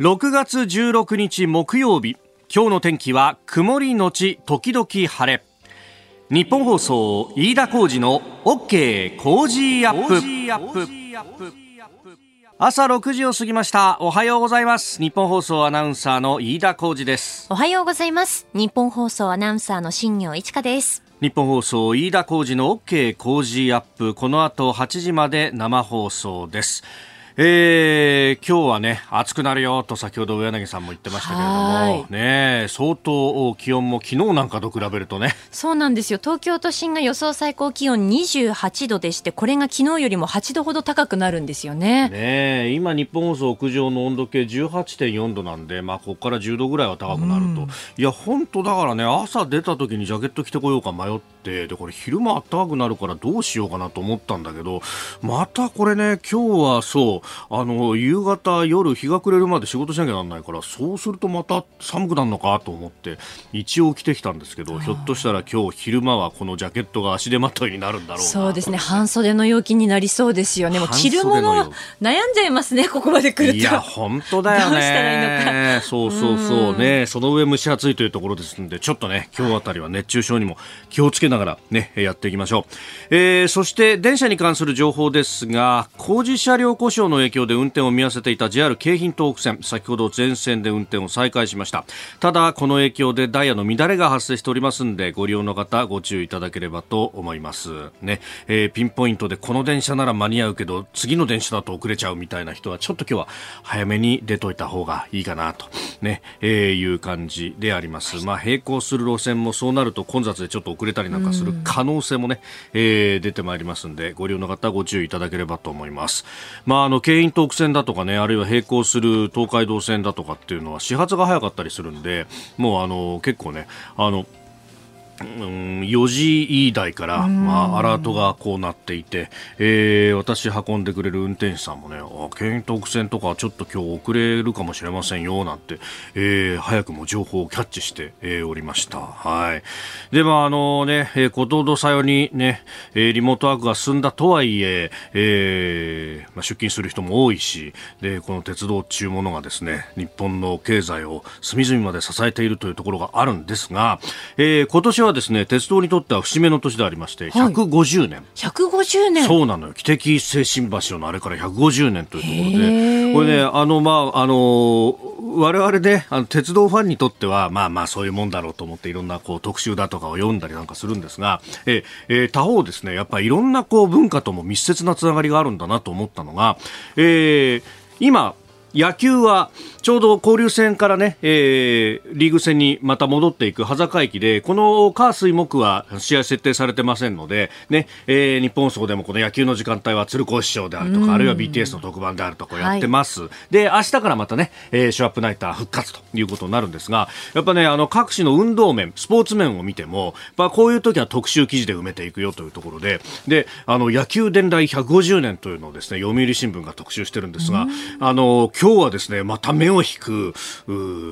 6月16日木曜日。今日の天気は曇りのち時々晴れ。日本放送飯田浩二の OK 工事アップ。朝6時を過ぎました。おはようございます。日本放送アナウンサーの飯田浩二です。おはようございます。日本放送アナウンサーの新業一華です。日本放送飯田浩二の OK 工事アップ。この後8時まで生放送ですえー、今日はね暑くなるよと先ほど上柳さんも言ってましたけれどもね相当気温も昨日なんかと比べるとね。そうなんですよ。東京都心が予想最高気温28度でしてこれが昨日よりも8度ほど高くなるんですよね。ね今日本放送屋上の温度計18.4度なんでまあここから10度ぐらいは高くなると、うん、いや本当だからね朝出た時にジャケット着てこようか迷ってでこれ昼間暖かくなるからどうしようかなと思ったんだけどまたこれね今日はそうあの夕方、夜、日が暮れるまで仕事しなきゃならないからそうするとまた寒くなるのかと思って一応着てきたんですけどひょっとしたら今日昼間はこのジャケットが足手まといになるんだろうそうですね。半袖の陽気になりそうですよね。もう着るもの悩んじゃいますねここまで来ると。いや本当だよね。そうそうそう。ねその上蒸し暑いというところですのでちょっとね今日あたりは熱中症にも気をつけながらねやっていきましょう、えー、そして電車に関する情報ですが工事車両故障の影響で運転を見合わせていた JR 京浜東北線先ほど全線で運転を再開しました。ただこの影響でダイヤの乱れが発生しておりますのでご利用の方ご注意いただければと思います。ね、えー、ピンポイントでこの電車なら間に合うけど次の電車だと遅れちゃうみたいな人はちょっと今日は早めに出といた方がいいかなと。ね、えー、いう感じであります。まあ並行する路線もそうなると混雑でちょっと遅れたりなんかする可能性もね、えー、出てまいりますのでご利用の方ご注意いただければと思います。まああの京浜東北線だとかね、あるいは並行する東海道線だとかっていうのは始発が早かったりするんで、もうあの結構ね、あのうん、4時台から、まあ、アラートがこうなっていて、えー、私運んでくれる運転手さんもね、あ、京東線とかちょっと今日遅れるかもしれませんよ、なんて、えー、早くも情報をキャッチして、えー、おりました。はい。で、まあ、あのね、えー、ことどさよにね、えー、リモートワークが進んだとはいえ、えー、まあ、出勤する人も多いし、で、この鉄道っていうものがですね、日本の経済を隅々まで支えているというところがあるんですが、えー、今年ははですね鉄道にとっては節目の年でありまして150年、はい、150年。そうなのよ。汽笛精神橋のあれから150年というところで。これねあのまああの我々ねあの鉄道ファンにとってはまあまあそういうもんだろうと思っていろんなこう特集だとかを読んだりなんかするんですがえ、えー、他方ですねやっぱりいろんなこう文化とも密接なつながりがあるんだなと思ったのが、えー、今野球はちょうど交流戦からね、えー、リーグ戦にまた戻っていく羽坂駅で、この火水木は試合設定されてませんので、ね、えー、日本層でもこの野球の時間帯は鶴光師匠であるとか、あるいは BTS の特番であるとかやってます。はい、で、明日からまたね、えー、ショーアップナイター復活ということになるんですが、やっぱね、あの、各種の運動面、スポーツ面を見ても、まあ、こういう時は特集記事で埋めていくよというところで、で、あの、野球伝来150年というのをですね、読売新聞が特集してるんですが、あの、今日はですね、また目を引く、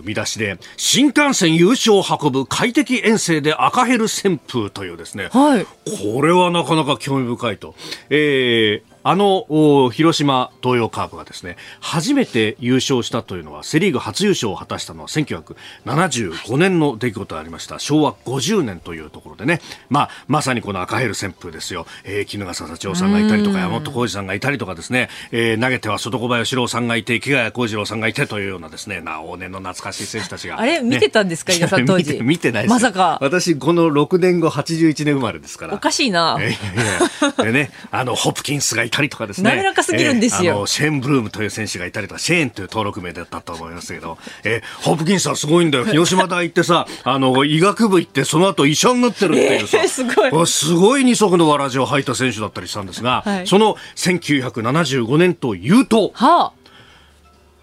見出しで、新幹線優勝を運ぶ快適遠征で赤ヘル旋風というですね、はい、これはなかなか興味深いと。えーあの広島東洋カープがですね初めて優勝したというのはセ・リーグ初優勝を果たしたのは1975年の出来事がありました、はい、昭和50年というところでね、まあ、まさにこの赤ヘル旋風ですよ、えー、衣笠幸男さんがいたりとか山本浩二さんがいたりとかですね、えー、投げては外小林郎さんがいて木ヶ谷浩二郎さんがいてというようなですねな往年の懐かしい選手たちが、あれ見てたんですか、ね、さん当時？見てないまさか。私この6年後81年生まれですから。おかしいな、えー、でねあのホプキンスがいたりとかですね。滑らかすぎるんですよ、えー、シェーン・ブルームという選手がいたりとかシェーンという登録名だったと思いますけど、えー、ホプキンスはすごいんだよ。広島大行ってさ あの医学部行ってその後医者になってるっていうさ、えー、すごい。すごい二足のわらじを履いた選手だったりしたんですが、はい、その1975年というと、はあ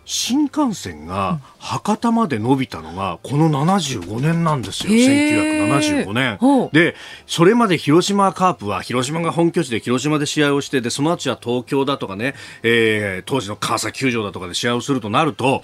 新幹線が博多まで伸びたのがこの75年なんですよ、1975年。で、それまで広島カープは広島が本拠地で広島で試合をしてで、その後は東京だとかね、えー、当時の川崎球場だとかで試合をするとなると、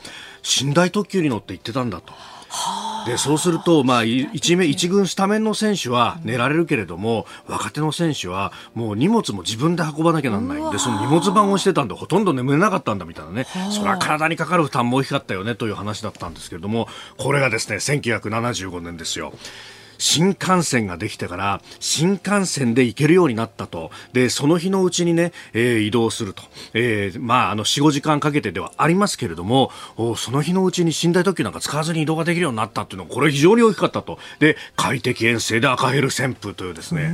寝台特急に乗って行ってたんだと。はあでそうすると、まあ、一面一軍スタメンの選手は寝られるけれども若手の選手はもう荷物も自分で運ばなきゃなんないんでその荷物番をしてたんでほとんど眠れなかったんだみたいなね。それは体にかかる負担も大きかったよねという話だったんですけれどもこれがですね1975年ですよ。新幹線ができてから新幹線で行けるようになったと。でその日のうちにね、えー、移動すると、えー、まああの45時間かけてではありますけれどもその日のうちに寝台特急なんか使わずに移動ができるようになったっていうのはこれ非常に大きかったと。で快適遠征で赤ヘル旋風というですね。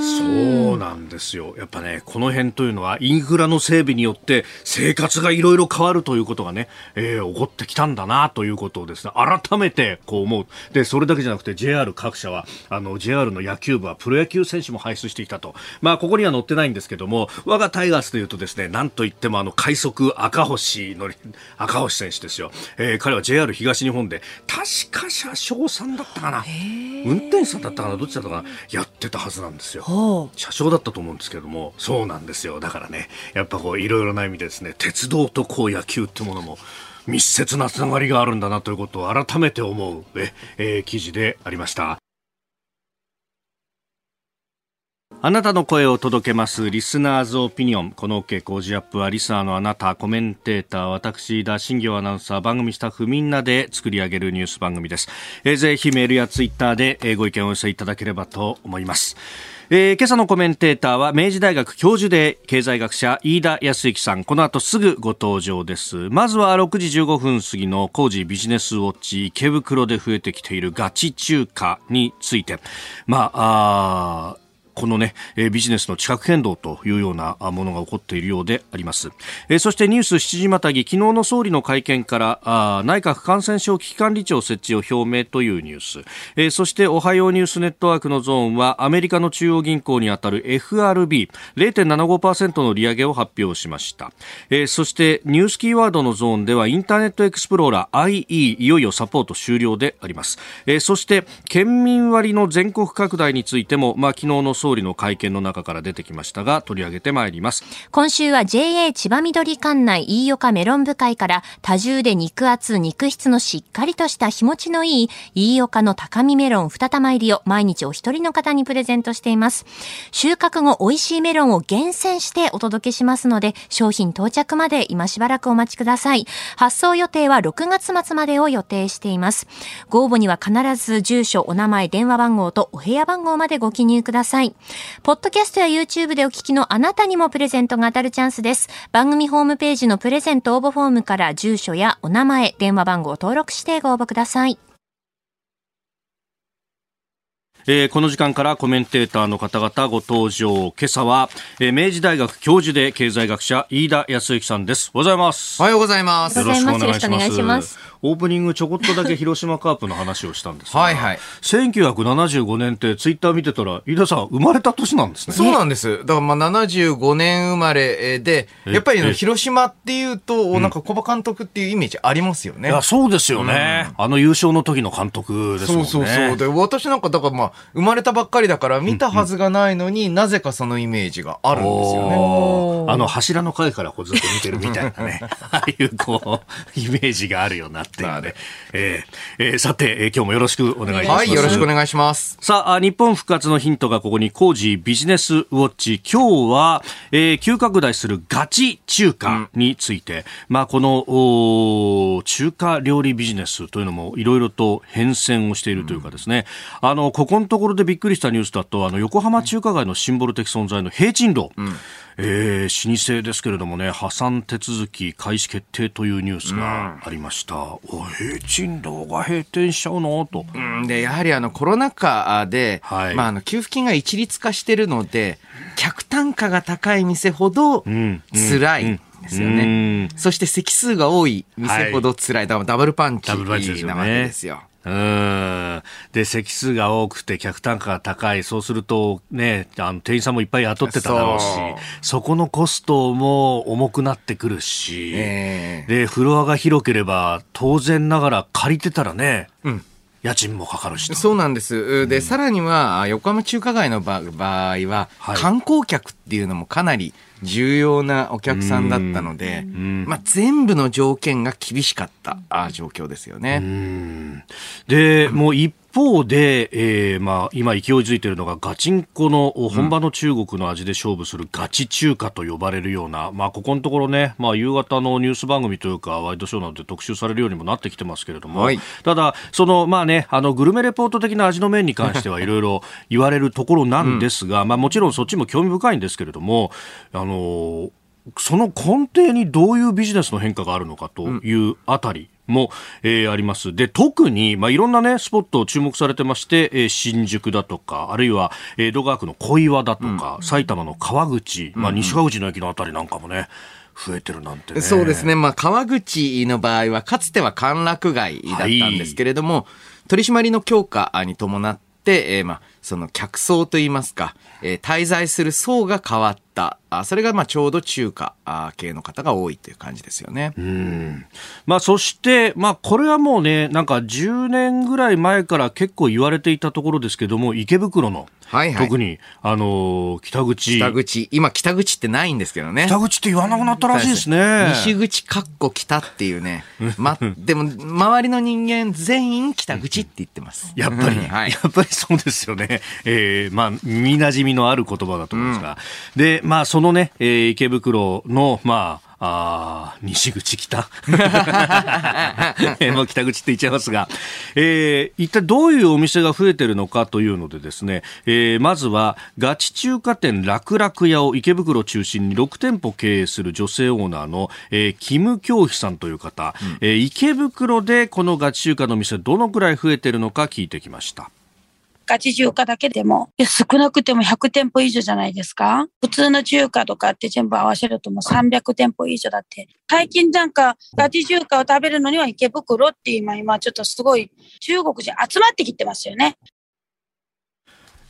そうなんですよ。やっぱねこの辺というのはインフラの整備によって生活がいろいろ変わるということがね、えー、起こってきたんだなということをですね改めてこう思う。でそれだけじゃなくて JR 各社はあの JR の野球部はプロ野球選手も輩出してきたと、まあ、ここには載ってないんですけども我がタイガースというとですねなんといってもあの快速赤星の赤星選手ですよ、えー、彼は JR 東日本で確か車掌さんだったかな。運転手さんだったかなどっちだったかな。やってたはずなんですよ。車掌だったと思うんですけどもそうなんですよ。だからねやっぱこういろいろな意味でですね鉄道とこう野球ってものも密接なつながりがあるんだなということを改めて思うえ、えー、記事でありました。あなたの声を届けますリスナーズオピニオン。この OK 工事アップはリスナーのあなた、コメンテーター、私、田新行アナウンサー、番組スタッフみんなで作り上げるニュース番組です。えー、ぜひメールやツイッターで、ご意見をお寄せいただければと思います。えー、今朝のコメンテーターは明治大学教授で経済学者飯田康之さんこの後すぐご登場ですまずは6時15分過ぎの工事ビジネスウォッチ池袋で増えてきているガチ中華についてまああこのね、えビジネスの地殻変動というようなものが起こっているようであります。えそしてニュース7時またぎ、昨日の総理の会見からあ内閣感染症危機管理庁設置を表明というニュース。えそしておはようニュースネットワークのゾーンはアメリカの中央銀行にあたる FRB0.75% の利上げを発表しました。えそしてニュースキーワードのゾーンではインターネットエクスプローラー IE いよいよサポート終了であります。えそして県民割の全国拡大についても、まあ、昨日の総総理の会見の中から出てきましたが取り上げてまいります。今週は JA 千葉緑管内飯岡メロン部会から多重で肉厚肉質のしっかりとした日持ちのいい飯岡の高見メロン二玉入りを毎日お一人の方にプレゼントしています。収穫後美味しいメロンを厳選してお届けしますので商品到着まで今しばらくお待ちください。発送予定は6月末までを予定しています。ご応募には必ず住所お名前電話番号とお部屋番号までご記入ください。ポッドキャストや YouTube でお聞きのあなたにもプレゼントが当たるチャンスです。番組ホームページのプレゼント応募フォームから住所やお名前、電話番号を登録してご応募ください。えー、この時間からコメンテーターの方々ご登場。今朝は、えー、明治大学教授で経済学者飯田康之さんです。おはようございます。おはようございます。よろしくお願いします。オープニングちょこっとだけ 広島カープの話をしたんですがはい、はい、1975年ってツイッター見てたら飯田さん生まれた年なんですね。そうなんです。だからまあ75年生まれでやっぱり広島っていうとなんか小葉監督っていうイメージありますよね、いやそうですよね、うん、あの優勝の時の監督ですもんね。そうそうそう。で私なんかだからまあ生まれたばっかりだから見たはずがないのに、うん。うん、なぜかそのイメージがあるんですよね。あの柱の階からこうずっと見てるみたいなね。ああいうこうイメージがあるよなっていうね、えーえー、さて、えー、今日もよろしくお願いします。はい、よろしくお願いします。さあ、日本復活のヒントがここに工事ビジネスウォッチ。今日は、えー、急拡大するガチ中華について、うん、まあ、この、お中華料理ビジネスというのもいろいろと変遷をしているというかですね、うん、あの、ここのところでびっくりしたニュースだと、あの、横浜中華街のシンボル的存在の平鎮楼。うんえー、老舗ですけれどもね破産手続き開始決定というニュースがありました、うん、お平鎮楼が閉店しちゃうの？と、うん、でやはりあのコロナ禍で、はい、まあ、あの給付金が一律化してるので客単価が高い店ほど辛い。うん。ですよね。そして席数が多い店ほど辛い。はい、ダブルパンチなわけですよ。うん。で、席数が多くて客単価が高い。そうすると、ね、あの、店員さんもいっぱい雇ってただろうし、そこのコストも重くなってくるし、えー、で、フロアが広ければ、当然ながら借りてたらね、うん家賃もかかるしそうなんです。で、うん、さらには、横浜中華街の場合は、はい、観光客っていうのもかなり重要なお客さんだったので、まあ、全部の条件が厳しかったあ状況ですよね。で、もう一方で、えー、まあ、今勢いづいているのがガチンコの本場の中国の味で勝負するガチ中華と呼ばれるような、まあ、ここのところね、まあ、夕方のニュース番組というかワイドショーなどで特集されるようにもなってきてますけれども、はい、ただ、その、まあね、あの、グルメレポート的な味の面に関してはいろいろ言われるところなんですが、うん、まあ、もちろんそっちも興味深いんですけれども、あの、その根底にどういうビジネスの変化があるのかというあたり、うんも、えー、あります。で、特に、まあ、いろんなね、スポット注目されてまして、えー、新宿だとか、あるいは、江戸川区の小岩だとか、うん、埼玉の川口、まあ、西川口の駅のあたりなんかもね、増えてるなんて、ね、そうですね。まあ、川口の場合は、かつては歓楽街だったんですけれども、はい、取り締まりの強化に伴って、えー、まあ、その客層といいますか、えー、滞在する層が変わった。あそれがまあちょうど中華系の方が多いという感じですよね。うんまあ、そして、まあ、これはもうね、なんか10年ぐらい前から結構言われていたところですけども、池袋の、はいはい、特に、あのー、北口。北口。今、北口ってないんですけどね。北口って言わなくなったらしいですね。西口かっこ北っていうね。ま、でも、周りの人間全員北口って言ってます。やっぱり、はい、やっぱりそうですよね。えー、まあ、耳馴染みのある言葉だと思うんですが。うん、で、まあ、そのね、えー、池袋の、まあ、あ西口北 もう北口って言っちゃいますが、えー、一体どういうお店が増えてるのかというのでですね、えー、まずはガチ中華店楽々屋を池袋中心に6店舗経営する女性オーナーの、えー、キム京妃さんという方、うん、えー、池袋でこのガチ中華の店どのくらい増えてるのか聞いてきました。ガチ中華だけでも、少なくても100店舗以上じゃないですか普通の中華とかって全部合わせるともう300店舗以上だって。最近なんか、ガチ中華を食べるのには池袋って今、今ちょっとすごい中国人集まってきてますよね。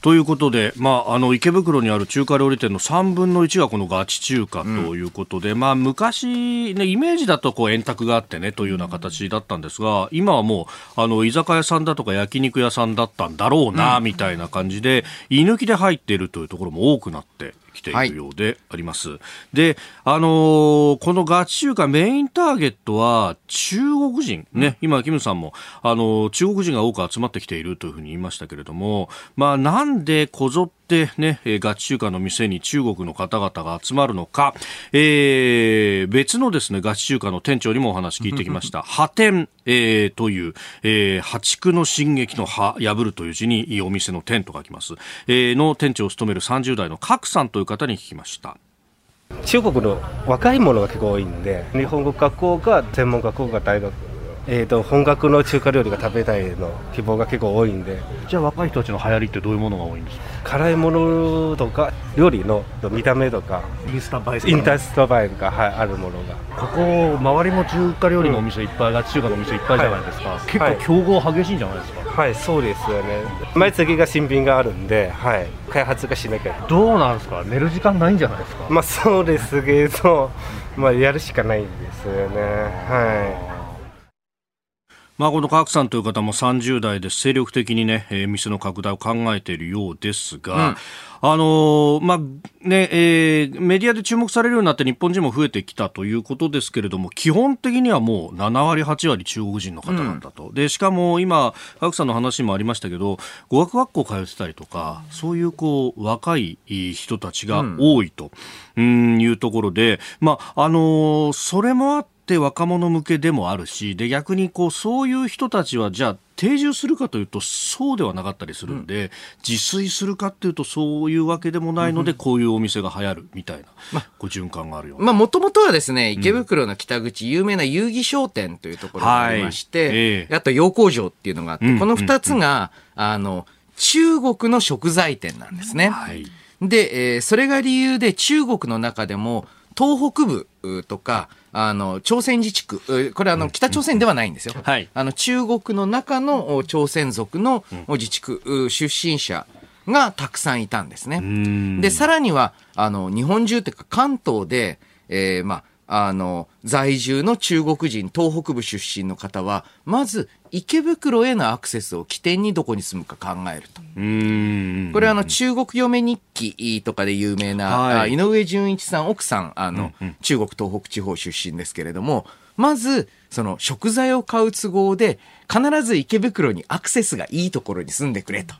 ということで、まあ、あの池袋にある中華料理店の3分の1がこのガチ中華ということで、うん、まあ、昔、ね、イメージだとこう円卓があってねというような形だったんですが今はもうあの居酒屋さんだとか焼肉屋さんだったんだろうな、みたいな感じで居抜きで入っているというところも多くなってきているようであります。はい、で、あのー、このガチ中華メインターゲットは中国人、ね、今、キムさんも、あのー、中国人が多く集まってきているというふうに言いましたけれども、まあ、なんでこぞってね、ガチ中華の店に中国の方々が集まるのか、えー、別のですね、ガチ中華の店長にもお話聞いてきました。破店、えー、という、えー、破竹の進撃の破、破るという字にお店の店と書きます。えー、の店長を務める30代の角さんという方に聞きました。中国の若い者が結構多いんで、日本語学校か専門学校か大学えーと、本格の中華料理が食べたいの希望が結構多いんでじゃあ若い人たちの流行りってどういうものが多いんですか？辛いものとか料理の見た目とかインスタ映えインタスタ映えが、はい、あるものがここ周りも中華料理のお店いっぱい、ガチ中華のお店いっぱいじゃないですか、はい、結構競合激しいんじゃないですか。はい、そうですよね。毎月が新品があるんで、はい、開発がしなきゃ。どうなんですか？寝る時間ないんじゃないですか？まあそうですけど、まあ、やるしかないんですよね。はいまあ、このクさんという方も30代で精力的にね、えー、店の拡大を考えているようですが、うん、あのー、まあ、ね、えー、メディアで注目されるようになって日本人も増えてきたということですけれども、基本的にはもう7割、8割中国人の方なんだと。うん、で、しかも今、クさんの話もありましたけど、語学学校通ってたりとか、そういうこう、若い人たちが多いと、うん、いうところで、まあ、あのそれもあって、って若者向けでもあるしで逆にこうそういう人たちはじゃあ定住するかというとそうではなかったりするんで、うん、自炊するかというとそういうわけでもないので、うん、こういうお店が流行るみたいな、ま、ご循環があるような。もともとはですね、池袋の北口、有名な遊戯商店というところがありまして、はい。えー、あと陽光城っていうのがあって、この二つが、あの、中国の食材店なんですね。はい、で、えー、それが理由で中国の中でも東北部とか、あの、朝鮮自治区、これあの、北朝鮮ではないんですよ。はい、あの、中国の中の朝鮮族の自治区、出身者がたくさんいたんですね。で、さらには、あの、日本中というか関東で、えー、まあ、あの、在住の中国人、東北部出身の方は、まず池袋へのアクセスを起点にどこに住むか考えると。これはあの中国嫁日記とかで有名な、はい、井上純一さん、奥さん、あの、うんうん、中国東北地方出身ですけれども、まず、その食材を買う都合で、必ず池袋にアクセスがいいところに住んでくれと。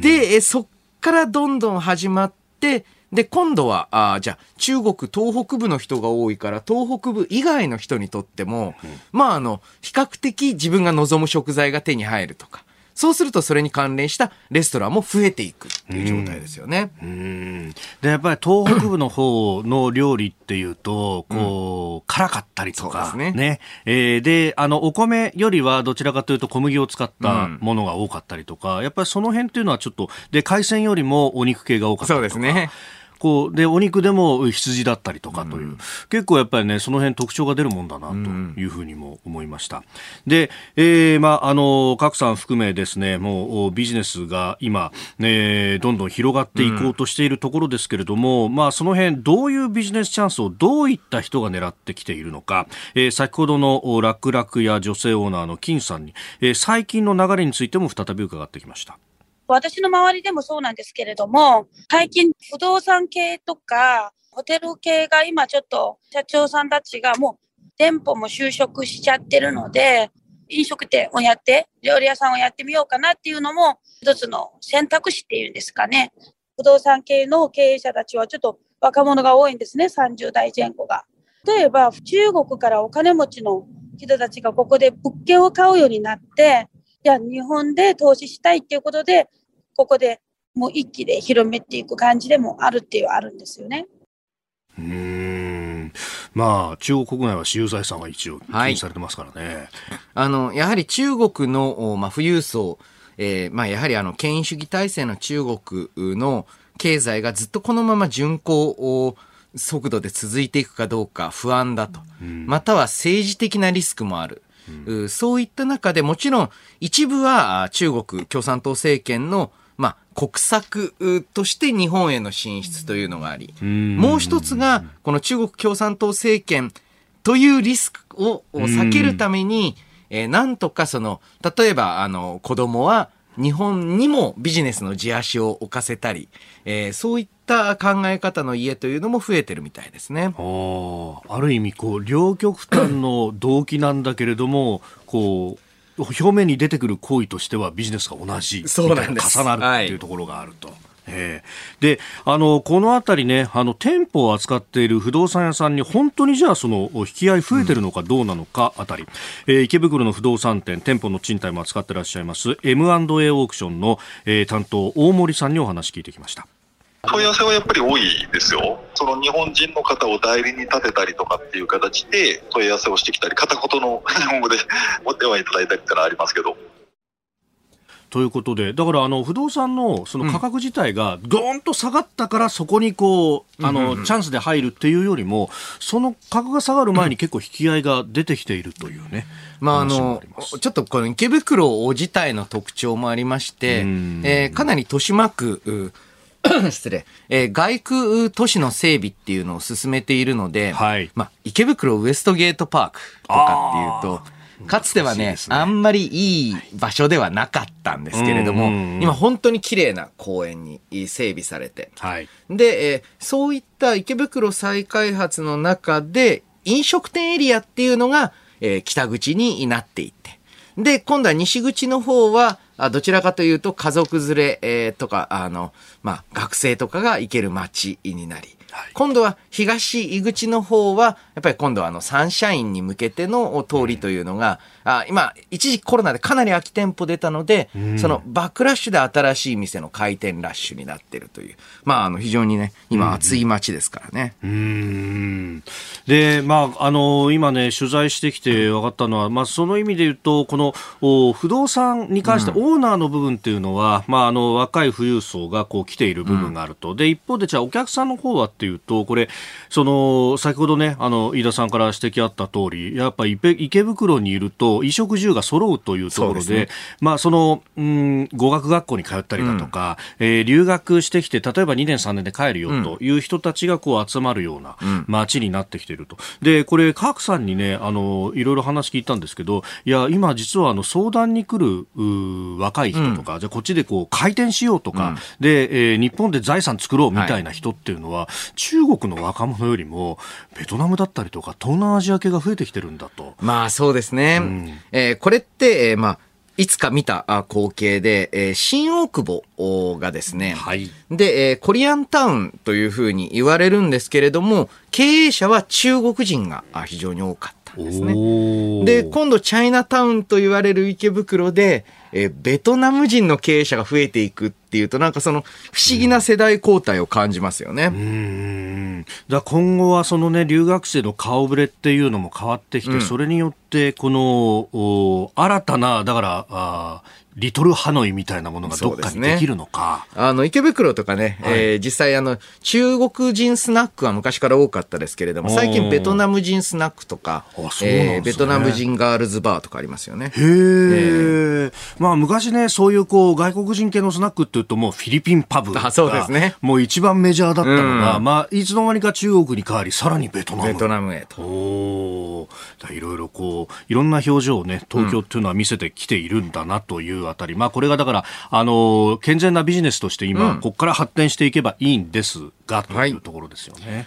で、そっからどんどん始まって、で、今度は、あじゃあ、中国東北部の人が多いから、東北部以外の人にとっても、うん、まあ、あの、比較的自分が望む食材が手に入るとか、そうするとそれに関連したレストランも増えていくっていう状態ですよね。うん、でやっぱり東北部の方の料理っていうと、こう、辛かったりとか、ねねえー、で、あの、お米よりはどちらかというと小麦を使ったものが多かったりとか、やっぱりその辺っていうのはちょっと、で、海鮮よりもお肉系が多かったりとか。そうですね。こう、で、お肉でも羊だったりとかという、うん、結構やっぱりね、その辺特徴が出るもんだなというふうにも思いました。で、えー、まあ、あの、各さん含めですね、もうビジネスが今、ね、どんどん広がっていこうとしているところですけれども、うん、まあ、その辺、どういうビジネスチャンスをどういった人が狙ってきているのか、えー、先ほどの楽々や女性オーナーの金さんに、えー、最近の流れについても再び伺ってきました。私の周りでもそうなんですけれども、最近不動産系とか、ホテル系が今ちょっと社長さんたちがもう店舗も就職しちゃってるので、飲食店をやって、料理屋さんをやってみようかなっていうのも一つの選択肢っていうんですかね。不動産系の経営者たちはちょっと若者が多いんですね、30代前後が。例えば中国からお金持ちの人たちがここで物件を買うようになって、いや、日本で投資したいっていうことで、ここでもう一気で広めていく感じでもあるっていうあるんですよね。うんまあ、中国国内は私有財産は一応禁止されてますからね。はい、あのやはり中国の、まあ、富裕層、えーまあ、やはりあの権威主義体制の中国の経済がずっとこのまま巡航速度で続いていくかどうか不安だと、うん、または政治的なリスクもある。うん、そういった中でもちろん一部は中国共産党政権のまあ、国策として日本への進出というのがあり、もう一つが、この中国共産党政権というリスクを避けるために、えー、なんとかその、例えば、あの、子供は日本にもビジネスの地足を置かせたり、えー、そういった考え方の家というのも増えてるみたいですね。ある意味、こう、両極端の動機なんだけれども、こう、表面に出てくる行為としてはビジネスが同じそうなんです重なるっていうところがあると。はいえー、であのこの辺りねあの店舗を扱っている不動産屋さんに本当にじゃあその引き合い増えてるのかどうなのかあたり、うん、えー、池袋の不動産店店舗の賃貸も扱っていらっしゃいます M&A オークションの、えー、担当大森さんにお話聞いてきました。問い合わせはやっぱり多いですよ。その日本人の方を代理に立てたりとかっていう形で問い合わせをしてきたり、片言の日本語でお電話いただいたりっていうのはありますけど。ということで、だからあの不動産のその価格自体がどーンと下がったからそこにこう、あの、チャンスで入るっていうよりも、その価格が下がる前に結構引き合いが出てきているというね。まああの、ちょっとこの池袋自体の特徴もありまして、えー、かなり豊島区、失礼、えー、外区都市の整備っていうのを進めているので、はい、まあ、池袋ウエストゲートパークとかっていうと、かつてはね、ね、あんまりいい場所ではなかったんですけれども、今本当に綺麗な公園に整備されて、はい、で、えー、そういった池袋再開発の中で、飲食店エリアっていうのが、えー、北口になっていって、で、今度は西口の方は、どちらかというと家族連れ、えー、とか、あの、まあ、学生とかが行ける街になり、はい、今度は東井口の方は、やっぱり今度はあのサンシャインに向けての通りというのが、あ今、一時コロナでかなり空き店舗出たので、うん、そのバックラッシュで新しい店の開店ラッシュになってるという、まあ、あの非常にね、今、暑い街ですからね。うん、で、まあ、あの、今ね、取材してきて分かったのは、まあ、その意味で言うと、このお不動産に関して、オーナーの部分っていうのは、まあ、あの若い富裕層がこう来ている部分があると、で一方で、じゃあ、お客さんの方はっっていうと、これ、その、先ほどね、あの、飯田さんから指摘あった通り、やっぱ池袋にいると、衣食住が揃うというところで、でね、まあ、その、うん、語学学校に通ったりだとか、うん、えー、留学してきて、例えば2年3年で帰るよという人たちがこう集まるような街になってきていると。で、これ、カークさんにね、あの、いろいろ話聞いたんですけど、いや、今実はあの、相談に来る、若い人とか、うん、じゃこっちでこう、開店しようとか、うん、で、えー、日本で財産作ろうみたいな人っていうのは、はい、中国の若者よりも、ベトナムだったりとか、東南アジア系が増えてきてるんだと。まあ、そうですね。うん、えー、これって、えー、まあ、いつか見た光景で、えー、新大久保がですね、はい、で、えー、コリアンタウンというふうに言われるんですけれども、経営者は中国人が非常に多かったんですね。で、今度チャイナタウンと言われる池袋で、えー、ベトナム人の経営者が増えていくっていうと、なんかその不思議な世代交代を感じますよね。うんだ今後はそのね、留学生の顔ぶれっていうのも変わってきて、うん、それによって、この、新たな、だから、あリトルハノイみたいなものがどっかにできるのか。ね、あの、池袋とかね、はい、えー、実際あの、中国人スナックは昔から多かったですけれども、最近ベトナム人スナックとか、ね、えー、ベトナム人ガールズバーとかありますよね。へえー、まあ昔ね、そういうこう、外国人系のスナックっていうともうフィリピンパブが、そうですね。もう一番メジャーだったのが、うん、まあ、いつの間にか中国に変わり、さらにベトナム。ベトナムへと。おいろいろこう、いろんな表情をね、東京っていうのは見せてきているんだなというあたり、うん、まあこれがだから、あの、健全なビジネスとして今、うん、ここから発展していけばいいんですが、というところですよね。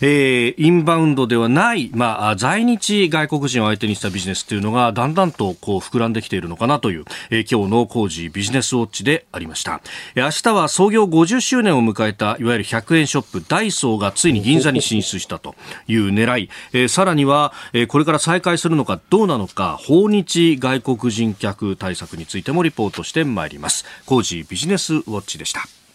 えー、インバウンドではない、まあ、在日外国人を相手にしたビジネスというのがだんだんとこう膨らんできているのかなという、えー、今日の工事ビジネスウォッチでありました、明日は創業50周年を迎えたいわゆる100円ショップダイソーがついに銀座に進出したという狙い、えー、さらには、えー、これから再開するのかどうなのか訪日外国人客対策についてもリポートしてまいります。工事ビジネスウォッチでした。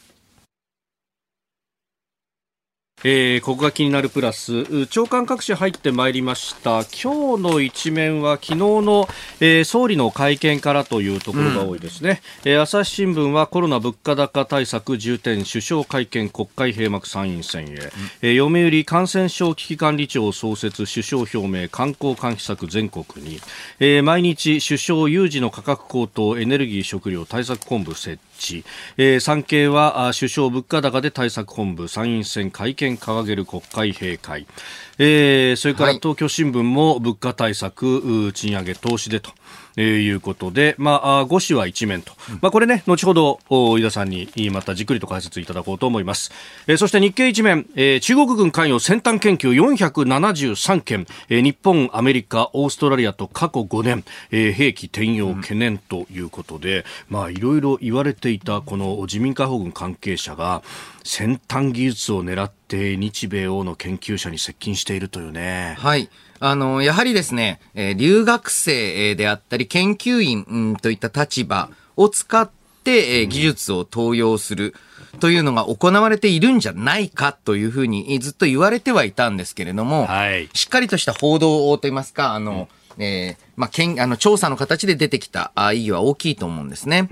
えー、ここが気になるプラス。長官各紙入ってまいりました。今日の一面は昨日の、えー、総理の会見からというところが多いですね、うん、えー、朝日新聞はコロナ物価高対策重点首相会見国会閉幕参院選へ、うん、えー、読売感染症危機管理庁創設首相表明観光喚起策全国に、えー、毎日首相有事の価格高騰エネルギー食料対策本部設置置、えー、産経は首相物価高で対策本部参院選会見掲げる国会閉会、えー、それから東京新聞も物価対策、賃上げ投資でと。えー、いうことで、まあ、5紙は一面と。まあ、これね、後ほど、飯田さんにまたじっくりと解説いただこうと思います。えー、そして日経一面、えー、中国軍関与先端研究473件、えー、日本、アメリカ、オーストラリアと過去5年、えー、兵器転用懸念ということで、うん、まあ、いろいろ言われていた、この自民解放軍関係者が、先端技術を狙って日米欧の研究者に接近しているというね。はい。あの、やはりですね、えー、留学生であったり研究員、うん、といった立場を使って、えー、技術を登用する。というのが行われているんじゃないかというふうにずっと言われてはいたんですけれども、はい、しっかりとした報道といいますか、あの、うん、えー、まあ、けん、あの、調査の形で出てきたあ意義は大きいと思うんですね。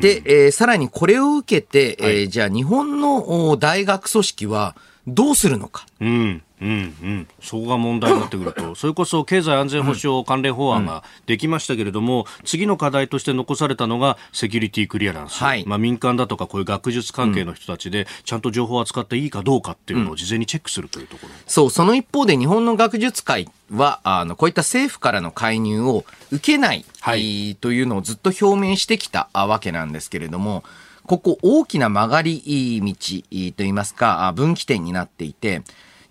で、えー、さらにこれを受けて、はい、えー、じゃあ日本の大学組織はどうするのか。うんうんうん、そこが問題になってくると、それこそ経済安全保障関連法案ができましたけれども、うん、次の課題として残されたのがセキュリティクリアランス、はい、まあ、民間だとかこういう学術関係の人たちで、ちゃんと情報を扱っていいかどうかっていうのを事前にチェックするというところ、うん、そう、その一方で日本の学術界は、あの、こういった政府からの介入を受けない、はい、というのをずっと表明してきたわけなんですけれども、ここ大きな曲がり道といいますか、分岐点になっていて、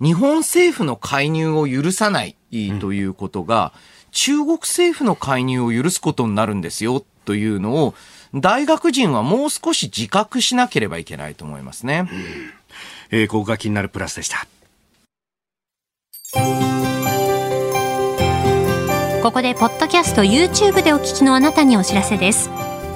日本政府の介入を許さないということが、中国政府の介入を許すことになるんですよというのを、大学人はもう少し自覚しなければいけないと思いますね。うん、えー、ここが気になるプラスでした。ここでポッドキャスト YouTube でお聞きのあなたにお知らせです。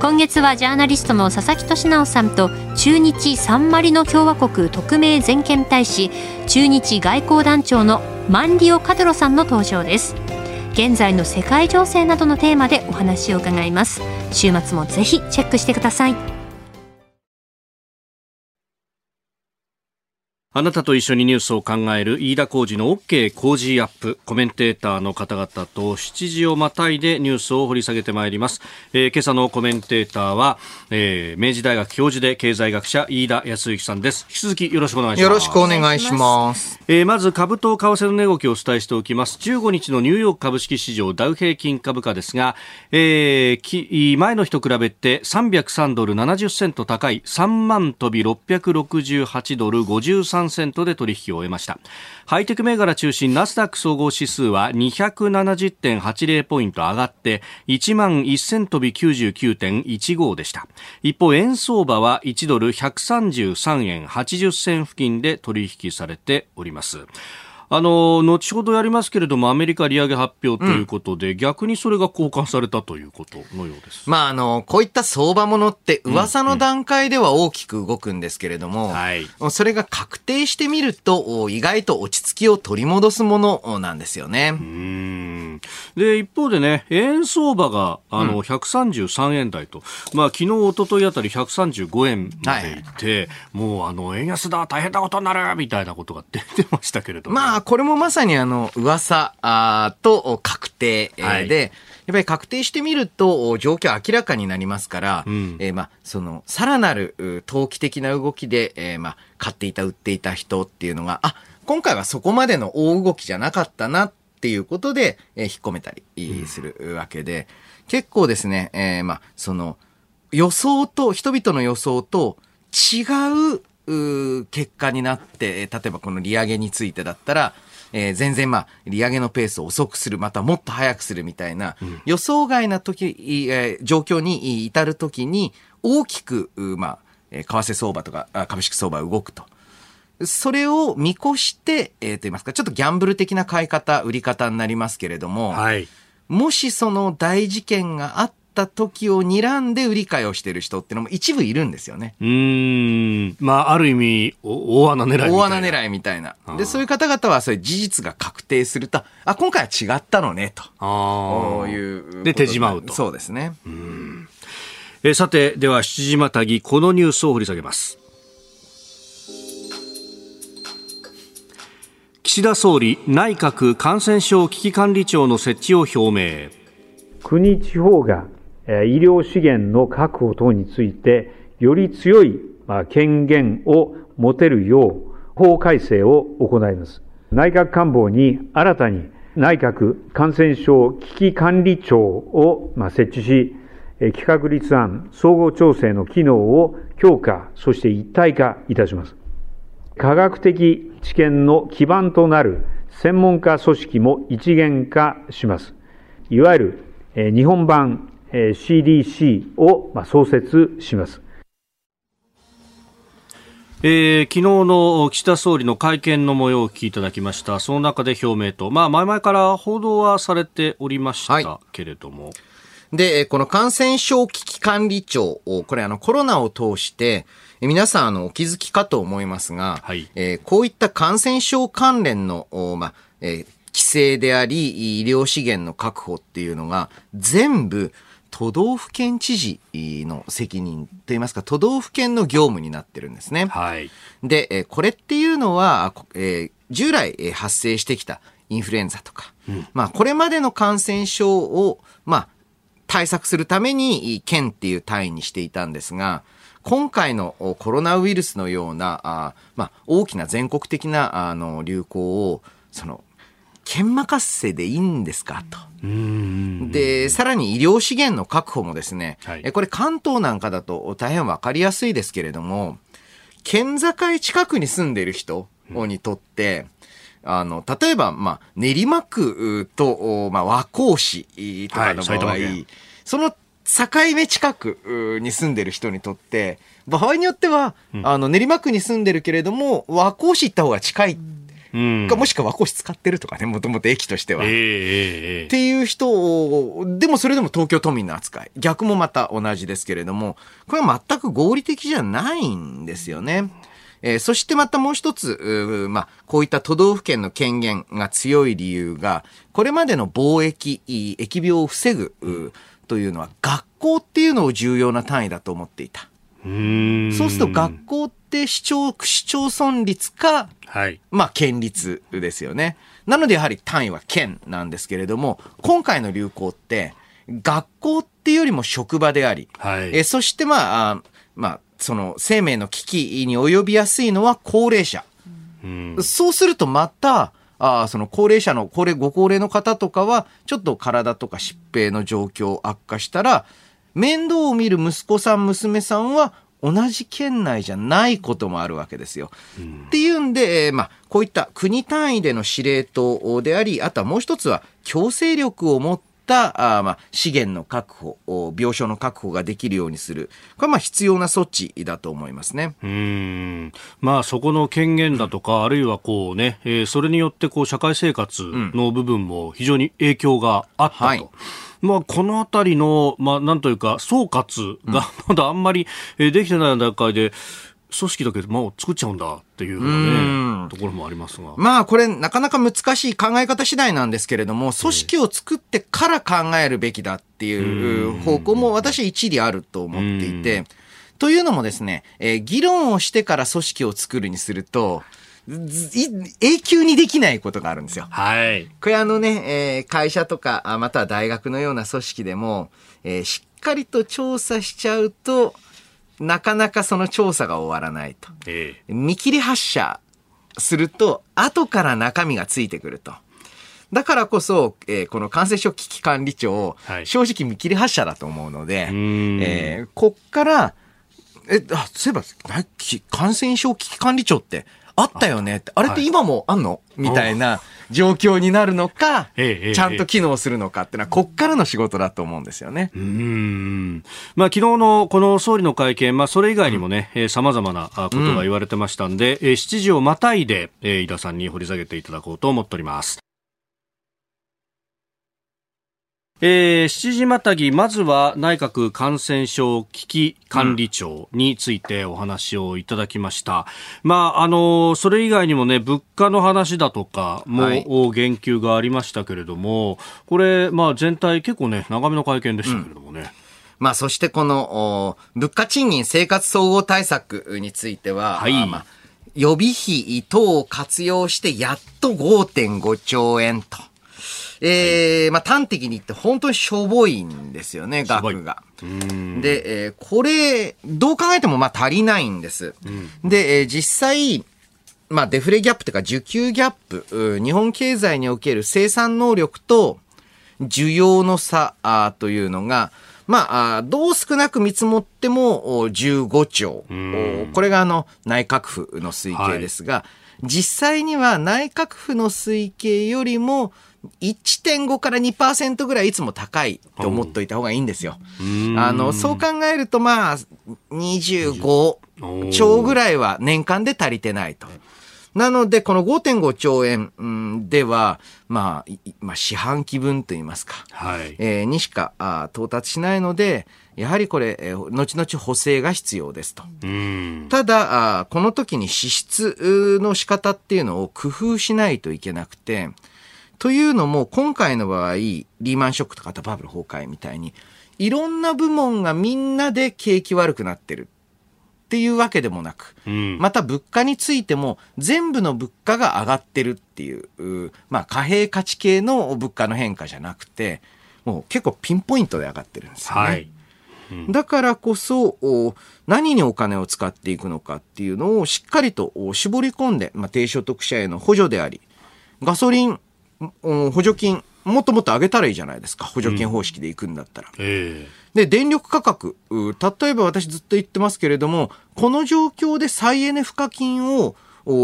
今月はジャーナリストの佐々木俊尚さんと駐日サンマリノ共和国特命全権大使駐日外交団長のマンリオ・カドロさんの登場です。現在の世界情勢などのテーマでお話を伺います。週末もぜひチェックしてください。あなたと一緒にニュースを考える飯田浩二の OK 工事アップコメンテーターの方々と7時をまたいでニュースを掘り下げてまいります、えー、今朝のコメンテーターは、えー、明治大学教授で経済学者飯田康之さんです。引き続きよろしくお願いします。よろしくお願いします。えー、まず株と為替の値動きをお伝えしておきます。15日のニューヨーク株式市場ダウ平均株価ですが、えー、き前の日と比べて303ドル70セント高い3万飛び668ドル53 3セントで取引を終えました。ハイテク銘柄中心ナスダック総合指数は270.80ポイント上がって1万1000飛び99.15でした。一方円相場は1ドル133円80銭付近で取引されております。あの後ほどやりますけれども、アメリカ利上げ発表ということで、うん、逆にそれが交換されたということのようです。まあ、あの、こういった相場ものって、噂の段階では大きく動くんですけれども、うんうん、それが確定してみると、意外と落ち着きを取り戻すものなんですよね。うんで、一方でね、円相場が、あの、133円台と、まあ、昨日、一昨日あたり135円までいて、はい、もう、あの、円安だ、大変なことになる、みたいなことが出てましたけれども。まあ、これもまさにあの、噂あと確定、で、はい、やっぱり確定してみると状況明らかになりますから、うん、えー、まあ、その、さらなる投機的な動きで、えー、まあ、買っていた、売っていた人っていうのが、あ、今回はそこまでの大動きじゃなかったなっていうことで、えー、引っ込めたりするわけで、うん、結構ですね、えー、まあ、その、予想と、人々の予想と違う結果になって、例えばこの利上げについてだったら、えー、全然まあ、利上げのペースを遅くする、またもっと早くするみたいな、うん、予想外な時、えー、状況に至る時に、大きく、まあ、為替相場とか株式相場動くと。それを見越して、えー、と言いますか、ちょっとギャンブル的な買い方、売り方になりますけれども、はい、もしその大事件があっった時を睨んで売り買いをしてる人っていうのも一部いるんですよね。うん。まあ、ある意味、大穴狙いみたいな。大穴狙いみたいな。で、そういう方々は、そういう事実が確定すると、あ、今回は違ったのね、と。ああ。いう。で、手じまうと。そうですね。うん。えさて、では、七時またぎ、このニュースを掘り下げます。岸田総理内閣感染症危機管理庁の設置を表明国地方が医療資源の確保等について、より強い権限を持てるよう法改正を行います。内閣官房に新たに内閣感染症危機管理庁を設置し、企画立案、総合調整の機能を強化、そして一体化いたします。科学的知見の基盤となる専門家組織も一元化します。いわゆる日本版 CDC を創設します。えー、昨日の岸田総理の会見の模様をお聞きいただきました。その中で表明と、まあ、前々から報道はされておりましたけれども。はい、で、この感染症危機管理庁、これあのコロナを通して、皆さんあのお気づきかと思いますが、はい、えー、こういった感染症関連の、まあえー、規制であり、医療資源の確保っていうのが全部都道府県知事の責任といいますか、都道府県の業務になってるんですね。はい。で、これっていうのは、えー、従来発生してきたインフルエンザとか、うん、まあ、これまでの感染症を、まあ、対策するために県っていう単位にしていたんですが、今回のコロナウイルスのような、あまあ、大きな全国的なあの流行を、その、県任せでいいんですか？と。で、さらに医療資源の確保もですね、はい、これ関東なんかだと大変わかりやすいですけれども、県境近くに住んでいる人にとって、うん、あの、例えば、まあ、練馬区と、まあ、和光市とかの場合、はい、その境目近くに住んでる人にとって、場合によっては、うん、あの、練馬区に住んでるけれども、和光市行った方が近い。うん、もしくは和光市使ってるとかね、もともと駅としては。えー、っていう人を、でもそれでも東京都民の扱い。逆もまた同じですけれども、これは全く合理的じゃないんですよね。えー、そしてまたもう一つ、まあ、こういった都道府県の権限が強い理由が、これまでの貿易、疫病を防ぐというのは学校っていうのを重要な単位だと思っていた。そうすると学校って市町、市町村率か、はい、まあ県立ですよね。なのでやはり単位は県なんですけれども、今回の流行って、学校っていうよりも職場であり、はい、えそしてまあ、まあ、その生命の危機に及びやすいのは高齢者。うん、そうするとまた、あその高齢者の、高齢、ご高齢の方とかは、ちょっと体とか疾病の状況悪化したら、面倒を見る息子さん、娘さんは、同じ県内じゃないこともあるわけですよ。うん、っていうんで、まあ、こういった国単位での司令塔であり、あとはもう一つは強制力を持ったあまあ資源の確保、病床の確保ができるようにする。これはまあ必要な措置だと思いますね。うん。まあそこの権限だとか、うん、あるいはこうね、えー、それによってこう社会生活の部分も非常に影響があったと。はいまあ、このあたりの、まあ、なんというか、総括がまだあんまりできてない段階で、組織だけで、まあ、作っちゃうんだっていうね、ところもありますが。まあ、これ、なかなか難しい考え方次第なんですけれども、組織を作ってから考えるべきだっていう方向も私一理あると思っていて、というのもですね、えー、議論をしてから組織を作るにすると、永久にできないことがあるんですよ。はい。これあのね、えー、会社とか、または大学のような組織でも、えー、しっかりと調査しちゃうと、なかなかその調査が終わらないと。えー、見切り発車すると、後から中身がついてくると。だからこそ、えー、この感染症危機管理庁、はい、正直見切り発車だと思うので、えー、こっから、え、あ、そういえば、感染症危機管理庁ってあったよねって、あれって今もあんの？みたいな状況になるのか、ちゃんと機能するのかっていうのは、こっからの仕事だと思うんですよね。うん。まあ、昨日のこの総理の会見、まあ、それ以外にもね、うん、様々なことが言われてましたんで、うん、7時をまたいで、井田さんに掘り下げていただこうと思っております。えー、7時またぎ、まずは内閣感染症危機管理庁についてお話をいただきました。うん、まあ、あの、それ以外にもね、物価の話だとかも、言及がありましたけれども、これ、まあ、全体結構ね、長めの会見でしたけれどもね。うんまあ、そしてこの、物価賃金生活総合対策については、はい、まあ、予備費等を活用してやっと5.5兆円と。えー、まあ端的に言って本当にしょぼいんですよね、額が。で、えー、これ、どう考えてもまあ足りないんです。うん、で、えー、実際、まあデフレギャップというか需給ギャップ、日本経済における生産能力と需要の差あというのが、まあ、どう少なく見積もっても15兆。これがあの内閣府の推計ですが、はい、実際には内閣府の推計よりも1.5から2%ぐらいいつも高いと思っといた方がいいんですよ。あの、そう考えるとまあ、25兆ぐらいは年間で足りてないと。なので、この5.5兆円では、まあ、まあ、四半期分といいますか、はい、えー、にしかあ到達しないので、やはりこれ、えー、後々補正が必要ですと。ただあ、この時に支出の仕方っていうのを工夫しないといけなくて、というのも、今回の場合、リーマンショックとかバブル崩壊みたいに、いろんな部門がみんなで景気悪くなってるっていうわけでもなく、うん、また物価についても全部の物価が上がってるっていう、まあ貨幣価値系の物価の変化じゃなくて、もう結構ピンポイントで上がってるんですよね。はい。うん、だからこそ、何にお金を使っていくのかっていうのをしっかりと絞り込んで、まあ、低所得者への補助であり、ガソリン、補助金、もっともっと上げたらいいじゃないですか。補助金方式でいくんだったら。うんえー、で、電力価格。例えば私ずっと言ってますけれども、この状況で再エネ賦課金を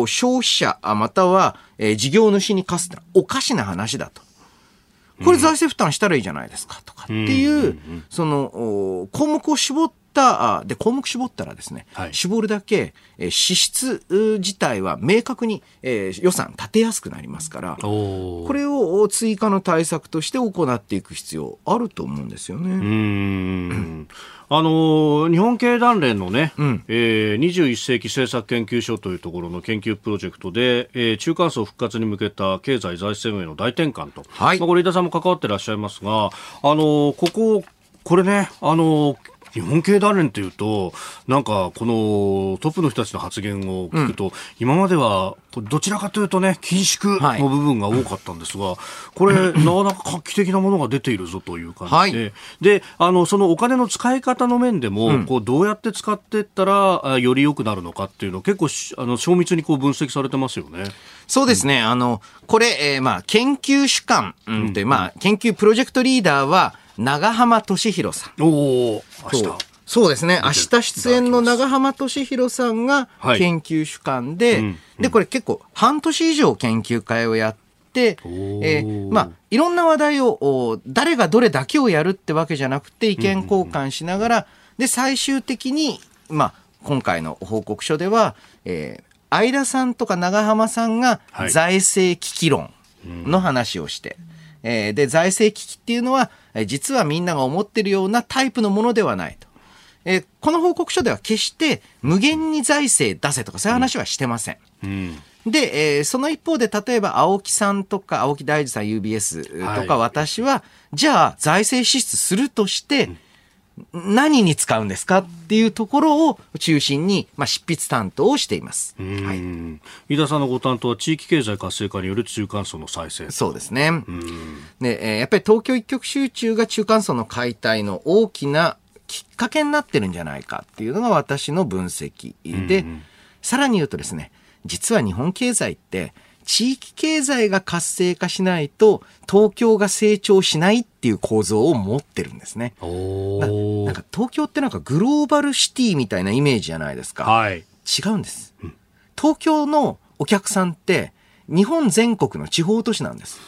消費者、または、えー、事業主に課すっておかしな話だと。これ財政負担したらいいじゃないですかとかっていう、その項目を絞っったで項目絞ったらですね、はい、絞るだけ、えー、支出自体は明確に、えー、予算立てやすくなりますからこれを追加の対策として行っていく必要あると思うんですよね。うん。あの日本経団連のね、うん、えー、21世紀政策研究所というところの研究プロジェクトで、えー、中間層復活に向けた経済財政面の大転換と、はい、まあ、これ、井田さんも関わってらっしゃいますが、あのここ、これね、あの日本経団連というと、なんかこのトップの人たちの発言を聞くと、うん、今まではどちらかというとね、緊縮の部分が多かったんですが、はい、これ、なかなか画期的なものが出ているぞという感じで、はい、で、あの、そのお金の使い方の面でも、うん、こう、どうやって使っていったら、より良くなるのかっていうのを結構、あの、精密にこう分析されてますよね。そうですね。うん、あの、これ、えー、まあ、研究主幹、うん。で、まあ、研究プロジェクトリーダーは、長浜俊弘さん。おお、明日。そう。ですね。明日出演の長浜俊弘さんが研究主幹で、はいうん。で、これ結構半年以上研究会をやって、えー、まあ、いろんな話題を、誰がどれだけをやるってわけじゃなくて意見交換しながら、で、最終的に、まあ、今回の報告書では、えー、相田さんとか長浜さんが財政危機論の話をして、はいえー、で、財政危機っていうのは、実はみんなが思ってるようなタイプのものではないと。えー、この報告書では決して無限に財政出せとかそういう話はしてません。うんで、えー、その一方で、例えば、青木さんとか、青木大二さん UBS とか、私は、はい、じゃあ、財政支出するとして、何に使うんですかっていうところを中心に、まあ、執筆担当をしています。はい、井田さんのご担当は地域経済活性化による中間層の再生。そうですね。で、えー、やっぱり東京一極集中が中間層の解体の大きなきっかけになってるんじゃないかっていうのが私の分析で、さらに言うとですね、実は日本経済って地域経済が活性化しないと東京が成長しないっていう構造を持ってるんですね。なんか東京ってなんかグローバルシティみたいなイメージじゃないですか。はい、違うんです、うん。東京のお客さんって日本全国の地方都市なんです。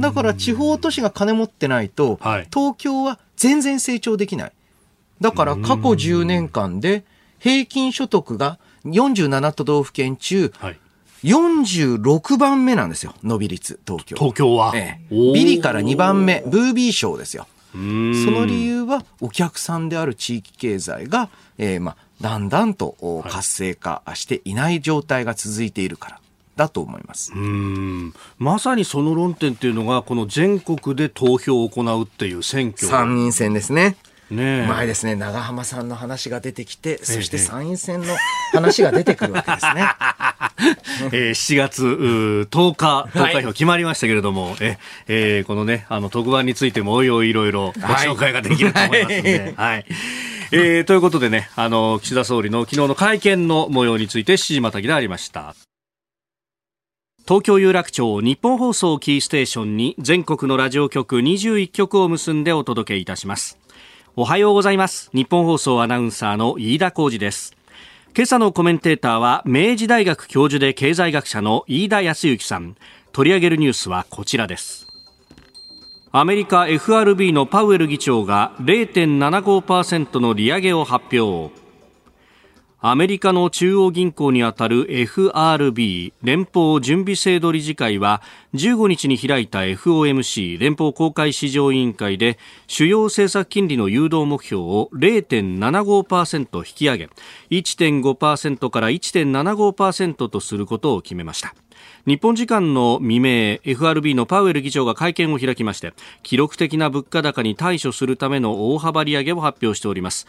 だから地方都市が金持ってないと、東京は全然成長できない。だから過去10年間で平均所得が47都道府県中、46番目なんですよ、伸び率、東京。東京は、ええ、ビリから2番目、ブービー賞ですよ。その理由は、お客さんである地域経済が、えー、まあ、だんだんと活性化していない状態が続いているから。だと思います。うん。まさにその論点っていうのがこの全国で投票を行うっていう選挙。参院選ですねね前ですね、長浜さんの話が出てきて、そして参院選の話が出てくるわけですね。えー、7月10日、投開票決まりましたけれども、はい、ええー、このね、あの、特番についてもおいおいいろいろご紹介ができると思いますので、はい、はい。えー、ということでね、あの、岸田総理の昨日の会見の模様について、7時またぎでありました。東京有楽町日本放送キーステーションに全国のラジオ局21局を結んでお届けいたします。おはようございます。日本放送アナウンサーの飯田浩二です。今朝のコメンテーターは明治大学教授で経済学者の飯田康之さん。取り上げるニュースはこちらです。アメリカ FRB のパウエル議長が0.75%の利上げを発表。アメリカの中央銀行にあたる FRB 連邦準備制度理事会は15日に開いた FOMC 連邦公開市場委員会で主要政策金利の誘導目標を0.75%引き上げ1.5%から1.75%とすることを決めました。日本時間の未明 FRB のパウエル議長が会見を開きまして記録的な物価高に対処するための大幅利上げを発表しております。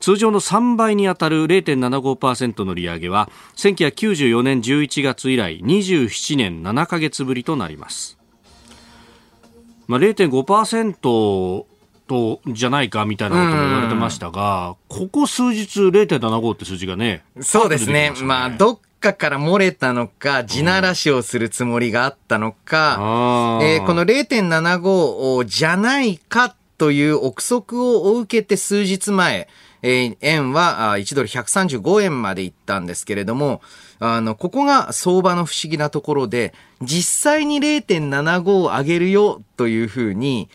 通常の3倍にあたる0.75%の利上げは1994年11月以来27年7ヶ月ぶりとなります、まあ、0.5%とじゃないかみたいなことも言われてましたが、ここ数日0.75って数字がね。そうですね。ねまあ、どっかから漏れたのか、地ならしをするつもりがあったのか、うん、えー、この0.75じゃないかという憶測を受けて数日前、えー、円は1ドル135円までいったんですけれども、あの、ここが相場の不思議なところで、実際に0.75を上げるよというふうに、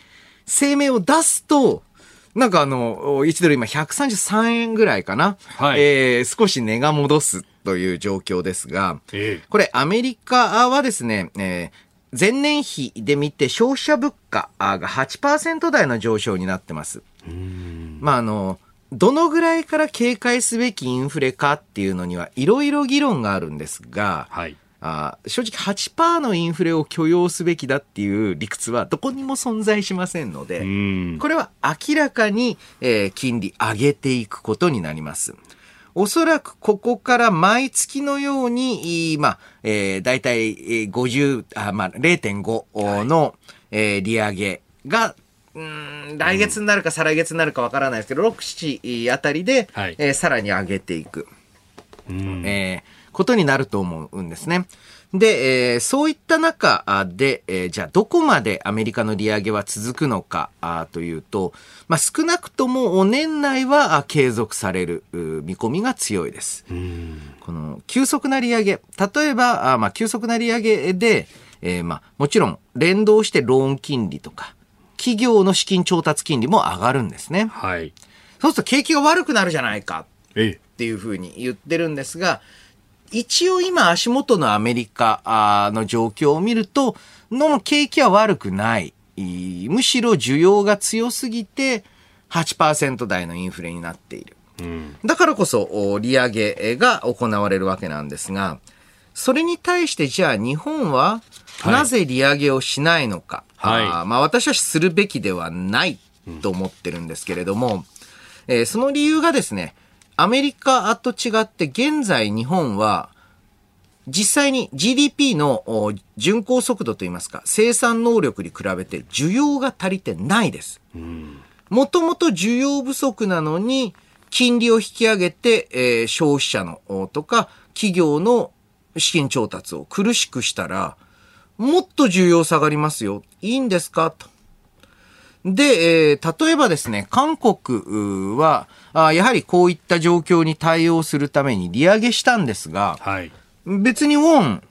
声明を出すと、なんかあの、1ドル今133円ぐらいかな。はい、えー、少し値が戻すという状況ですが、えー、これアメリカはですね、えー、前年比で見て消費者物価が8%台の上昇になってます。まああの、どのぐらいから警戒すべきインフレかっていうのにはいろいろ議論があるんですが、はい、あ正直8%のインフレを許容すべきだっていう理屈はどこにも存在しませんので、これは明らかに、えー、金利上げていくことになります。おそらくここから毎月のように、まあ、えー、大体50、あまあ、0.5の、はい、えー、利上げが、うん、来月になるか再来月になるかわからないですけど、6、7あたりで、はい、えー、さらに上げていく。うん、えーことになると思うんですね。で、えー、そういった中で、えー、じゃあどこまでアメリカの利上げは続くのかあというと、まあ、少なくとも年内は継続される見込みが強いです。この急速な利上げ、例えば、あまあ、急速な利上げで、えー、まあ、もちろん連動してローン金利とか、企業の資金調達金利も上がるんですね。はい。そうすると景気が悪くなるじゃないかっていうふうに言ってるんですが、一応今足元のアメリカの状況を見ると、の景気は悪くない。むしろ需要が強すぎて8%台のインフレになっている。うん、だからこそ利上げが行われるわけなんですが、それに対してじゃあ日本はなぜ利上げをしないのか。はい、あまあ私はするべきではないと思ってるんですけれども、えー、その理由がですね、アメリカと違って現在日本は実際に GDP の巡航速度といいますか生産能力に比べて需要が足りてないです。もともと需要不足なのに金利を引き上げて、えー、消費者のとか企業の資金調達を苦しくしたらもっと需要下がりますよ。いいんですか？と。で、えー、例えばですね、韓国は、あやはりこういった状況に対応するために利上げしたんですが、はい、別にウォン、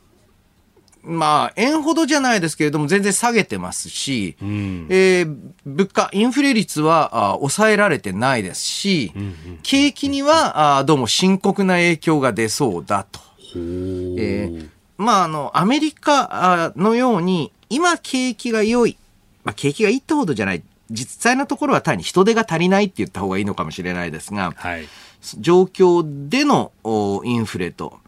まあ、円ほどじゃないですけれども、全然下げてますし、うん、えー、物価、インフレ率はあ抑えられてないですし、うんうん、景気にはあどうも深刻な影響が出そうだと。えー、まあ、あの、アメリカのように、今景気が良い、まあ、景気がいいってほどじゃない。実際のところは単に人手が足りないって言った方がいいのかもしれないですが、はい、状況でのインフレと、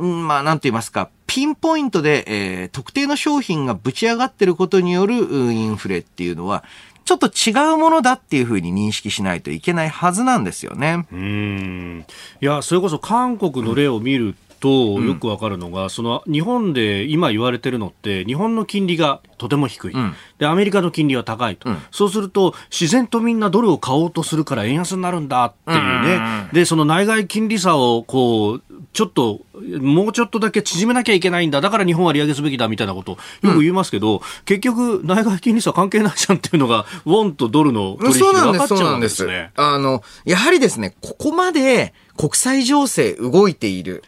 ん、まあ、なんと言いますか、ピンポイントで、えー、特定の商品がぶち上がってることによるインフレっていうのは、ちょっと違うものだっていうふうに認識しないといけないはずなんですよね。うん。いや、それこそ韓国の例を見るとよくわかるのが、うん、その日本で今言われてるのって日本の金利がとても低い、うん、でアメリカの金利は高いと、うん、そうすると自然とみんなドルを買おうとするから円安になるんだっていうね、でその内外金利差をこうちょっともうちょっとだけ縮めなきゃいけないんだだから日本は利上げすべきだみたいなことよく言いますけど、結局内外金利差関係ないじゃんっていうのがウォンとドルの取引で分かっちゃうんですね。あのやはりですねここまで国際情勢動いている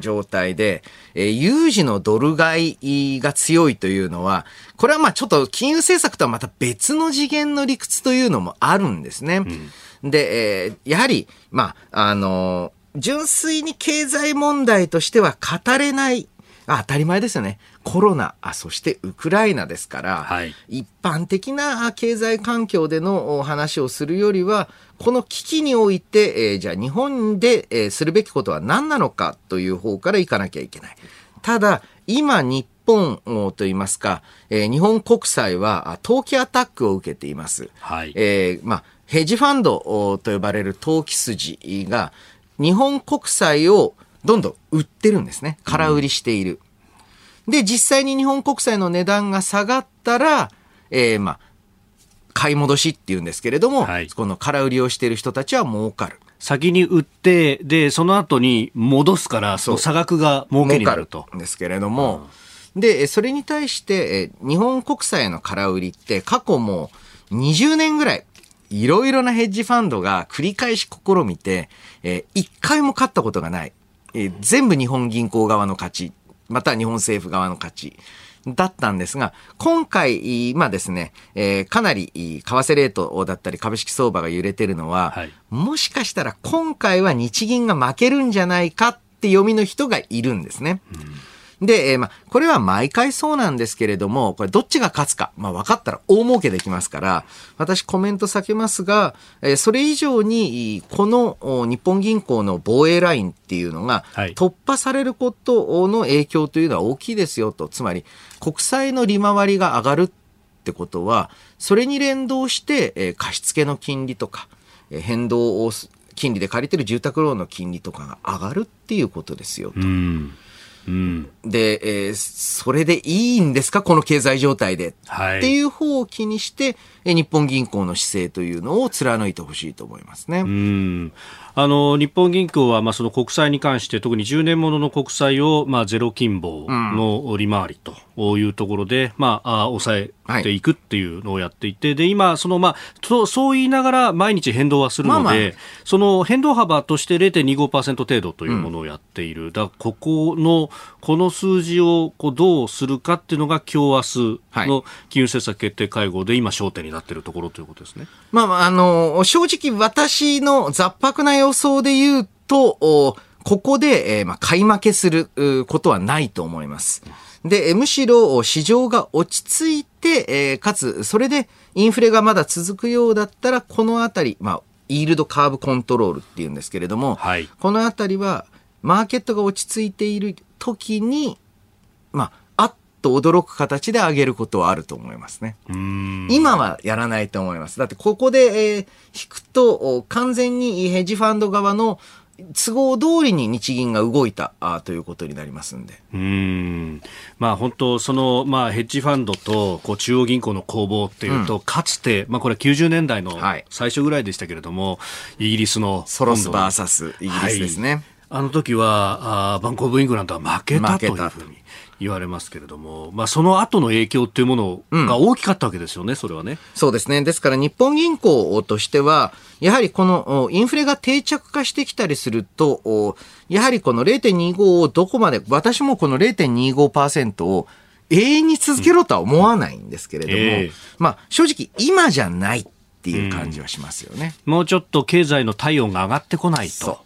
状態で、えー、有事のドル買いが強いというのは、これはまあちょっと金融政策とはまた別の次元の理屈というのもあるんですね。うん、で、えー、やはり、まあ、あのー、純粋に経済問題としては語れない当たり前ですよね。コロナ、あそしてウクライナですから、はい、一般的な経済環境での話をするよりは、この危機において、えー、じゃあ日本で、えー、するべきことは何なのかという方からいかなきゃいけない。ただ、今日本といいますか、えー、日本国債は投機アタックを受けています。はい。えー、まあ、ヘッジファンドと呼ばれる投機筋が、日本国債をどんどん売ってるんですね。空売りしている。うん、で、実際に日本国債の値段が下がったら、えー、まあ、買い戻しっていうんですけれども、はい、この空売りをしている人たちは儲かる。先に売って、で、その後に戻すから、その差額が儲けになると。んですけれども、で、それに対して、日本国債の空売りって過去も20年ぐらい、いろいろなヘッジファンドが繰り返し試みて、えー、一回も勝ったことがない。えー、全部日本銀行側の勝ち、または日本政府側の勝ち。だったんですが、今回、まあですね、えー、かなり為替レートだったり株式相場が揺れてるのは、はい、もしかしたら今回は日銀が負けるんじゃないかって読みの人がいるんですね。うんで、えー、まあ、これは毎回そうなんですけれども、これどっちが勝つか、まあ、分かったら大儲けできますから、私コメント避けますが、えー、それ以上に、この日本銀行の防衛ラインっていうのが、突破されることの影響というのは大きいですよと、つまり、国債の利回りが上がるってことは、それに連動して、えー、貸付の金利とか、えー、変動を金利で借りてる住宅ローンの金利とかが上がるっていうことですよと。で、えー、それでいいんですか？この経済状態で、はい、っていう方を気にして、え日本銀行の姿勢というのを貫いてほしいと思いますね。うんあの日本銀行はまあその国債に関して特に10年ものの国債をまあゼロ金棒の利回りというところで、まあ、抑えていくっていうのをやっていて、はい、で今そのまあそ、そう言いながら毎日変動はするので、まあまあ、その変動幅として0.25%程度というものをやっている、うん、だここのこの数字をこうどうするかっていうのが今日明日の金融政策決定会合で今焦点になっているところということですね。まあ、あの正直私の雑白な予想で言うと、ここで、えー、まあ、買い負けすることはないと思います。で、むしろ市場が落ち着いて、えー、かつ、それでインフレがまだ続くようだったら、このあたり、まあ、イールドカーブコントロールっていうんですけれども、はい、このあたりは、マーケットが落ち着いている時に、まあ、と驚く形で上げることはあると思いますね。今はやらないと思います。だってここで、えー、引くと完全にヘッジファンド側の都合通りに日銀が動いたあということになりますんで。うん。まあ本当、その、まあヘッジファンドとこう中央銀行の攻防っていうと、うん、かつて、まあこれは90年代の最初ぐらいでしたけれども、はい、イギリスの。ソロスバーサスイギリスですね。はい、あの時はあ、バンコブイングランドは負けたというふうに。言われますけれども、まあ、その後の影響っていうものが大きかったわけですよね、うん、それはね。そうですね。ですから日本銀行としては、やはりこのインフレが定着化してきたりすると、やはりこの0.25をどこまで、私もこの0.25%を永遠に続けろとは思わないんですけれども、うんえー、まあ、正直今じゃないっていう感じはしますよね。うん、もうちょっと経済の体温が上がってこないと。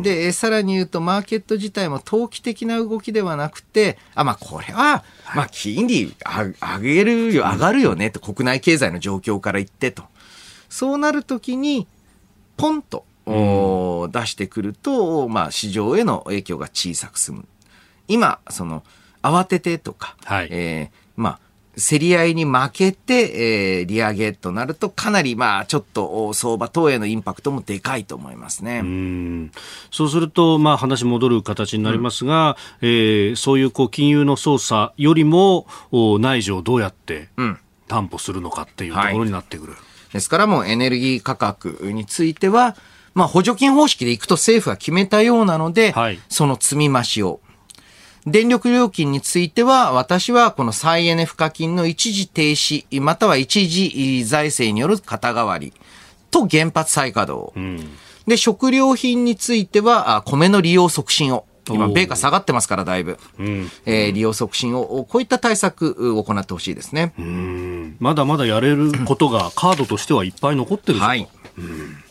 で、さらに言うと、マーケット自体も投機的な動きではなくて、あ、まあ、これは、まあ、金利上げるよ、上がるよねと、国内経済の状況から言ってと。そうなるときに、ポンと、出してくると、まあ、市場への影響が小さく済む。今、その、慌ててとか、はい、えー、まあ、競り合いに負けて、えー、利上げとなると、かなり、まあ、ちょっと相場等へのインパクトもでかいと思いますね。うそうすると、まあ、話戻る形になりますが、うん、えー、そういうこう金融の操作よりも、内需をどうやって担保するのかっていうところになってくる。はい、ですからもうエネルギー価格については、まあ、補助金方式でいくと政府が決めたようなので、はい、その積み増しを電力料金については、私はこの再エネ賦課金の一時停止、または一時財政による肩代わりと原発再稼働。うん、で、食料品については、米の利用促進を。今、米価下がってますから、だいぶ。うん、えー、利用促進を、こういった対策を行ってほしいですね。まだまだやれることが、カードとしてはいっぱい残ってるはい。うん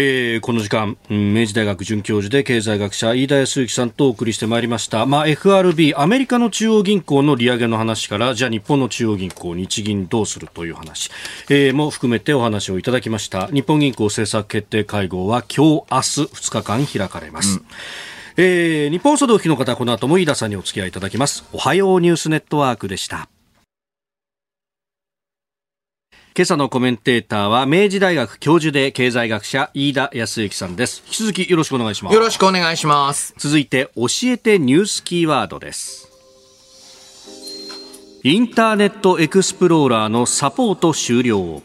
えー、この時間、明治大学准教授で経済学者飯田康之さんとお送りしてまいりました、まあ、FRB アメリカの中央銀行の利上げの話からじゃあ日本の中央銀行日銀どうするという話、えー、も含めてお話をいただきました。日本銀行政策決定会合は今日明日2日間開かれます、うん。えー、日本総動機の方この後も飯田さんにお付き合いいただきます。おはようニュースネットワークでした今朝のコメンテーターは明治大学教授で経済学者飯田康之さんです。引き続きよろしくお願いします。よろしくお願いします。続いて教えてニュースキーワードです。インターネットエクスプローラーのサポート終了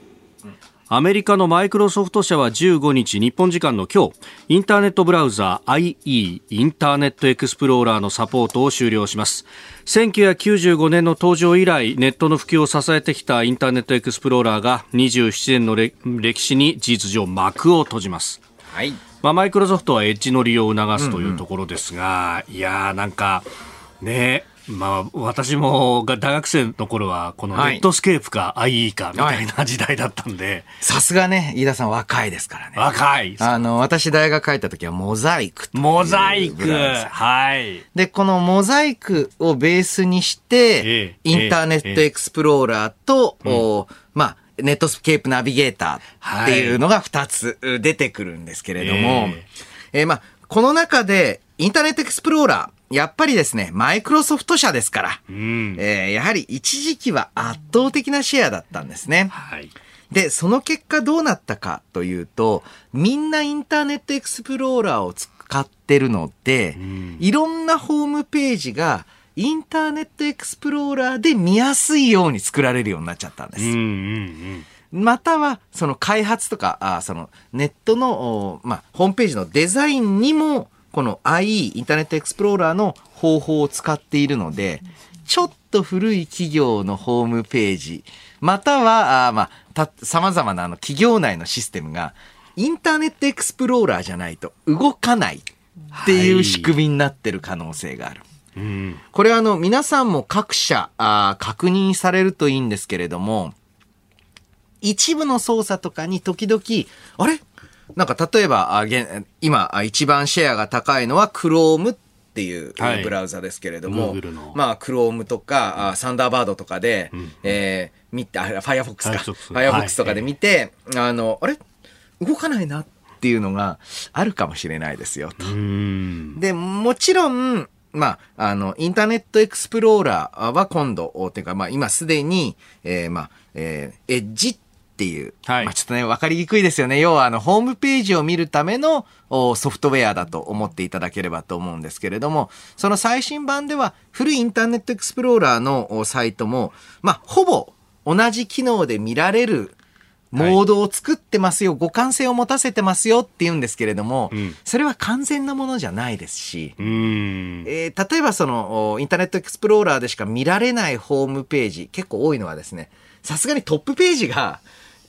アメリカのマイクロソフト社は15日日本時間の今日インターネットブラウザー IE インターネットエクスプローラーのサポートを終了します。1995年の登場以来ネットの普及を支えてきたインターネットエクスプローラーが27年の歴史に事実上幕を閉じます、はい。まあ、マイクロソフトはエッジの利用を促すというところですが、うんうん、いやーなんかねまあ、私もが大学生の頃は、このネットスケープか IE かみたいな時代だったんで。さすがね、飯田さん若いですからね。若い。あの、私大学入った時はモザイクモザイク。はい。で、このモザイクをベースにして、インターネットエクスプローラーと、ええまあ、ネットスケープナビゲーターっていうのが2つ出てくるんですけれども、ええー、まあ、この中でインターネットエクスプローラー、やっぱりですね、マイクロソフト社ですから、うん、えー、やはり一時期は圧倒的なシェアだったんですね。はい。で、その結果どうなったかというと、みんなインターネットエクスプローラーを使ってるので、うん、いろんなホームページがインターネットエクスプローラーで見やすいように作られるようになっちゃったんです。うんうんうん、または、その開発とか、あそのネットの、まあ、ホームページのデザインにもこの IE、インターネットエクスプローラーの方法を使っているので、ちょっと古い企業のホームページ、または、あまあ、様々なあの企業内のシステムが、インターネットエクスプローラーじゃないと動かないっていう仕組みになってる可能性がある。はいうん、これはあの、皆さんも各社あ確認されるといいんですけれども、一部の操作とかに時々、あれ？なんか例えば、今一番シェアが高いのは Chrome っていうブラウザですけれども、はい、まあ Chrome とか、サンダーバードとかで、うん、えー、見て、あ、Firefox か。Firefox とかで見て、はい、あの、あれ？動かないなっていうのがあるかもしれないですよ、と。で、もちろん、まあ、あの、インターネットエクスプローラーは今度、ていうか、まあ、今すでに、えー、まあ、えー、エッジっていう、はい、まあちょっとね、わかりにくいですよね。要は、あの、ホームページを見るためのソフトウェアだと思っていただければと思うんですけれども、その最新版では、古いインターネットエクスプローラーのサイトも、まあ、ほぼ同じ機能で見られるモードを作ってますよ、はい、互換性を持たせてますよって言うんですけれども、うん、それは完全なものじゃないですし、えー、例えばその、インターネットエクスプローラーでしか見られないホームページ、結構多いのはですね、さすがにトップページが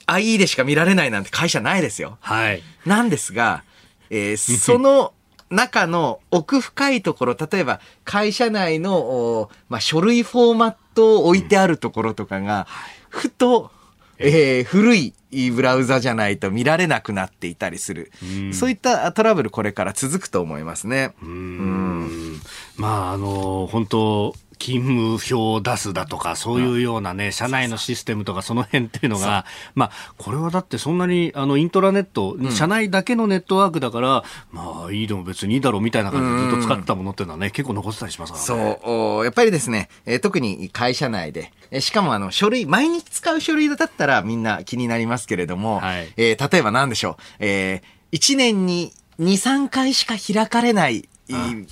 IE でしか見られないなんて会社ないですよ。はい。なんですが、えー、その中の奥深いところ、例えば会社内の、まあ、書類フォーマットを置いてあるところとかが、ふと、えー、古いブラウザじゃないと見られなくなっていたりする。そういったトラブルこれから続くと思いますね。うん。まあ、あの、本当勤務表を出すだとか、そういうようなね、社内のシステムとか、その辺っていうのが、まあ、これはだってそんなに、あの、イントラネット、社内だけのネットワークだから、まあ、いいでも別にいいだろうみたいな感じでずっと使ってたものっていうのはね、結構残ってたりしますからね。そう、やっぱりですね、えー、特に会社内で、えしかもあの、書類、毎日使う書類だったらみんな気になりますけれども、はい、えー、例えば何でしょう、えー、1年に2、3回しか開かれない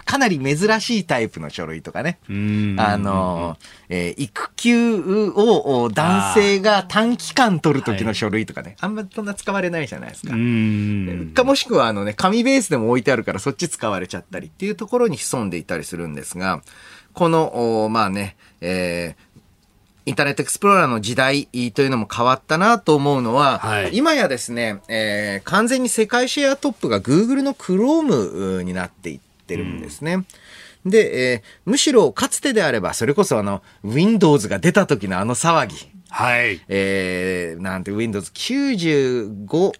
かなり珍しいタイプの書類とかね。あの、えー、育休を男性が短期間取る時の書類とかね、あんまそんな使われないじゃないですか。かもしくはあのね、紙ベースでも置いてあるからそっち使われちゃったりっていうところに潜んでいたりするんですが、この、まあね、えー、インターネットエクスプローラーの時代というのも変わったなと思うのは、はい、今やですね、えー、完全に世界シェアトップが Google の Chrome になっていて、ってるんですね。うん、で、えー、むしろかつてであれば、それこそあの、Windows が出た時のあの騒ぎ。はい。えー、なんて Windows 95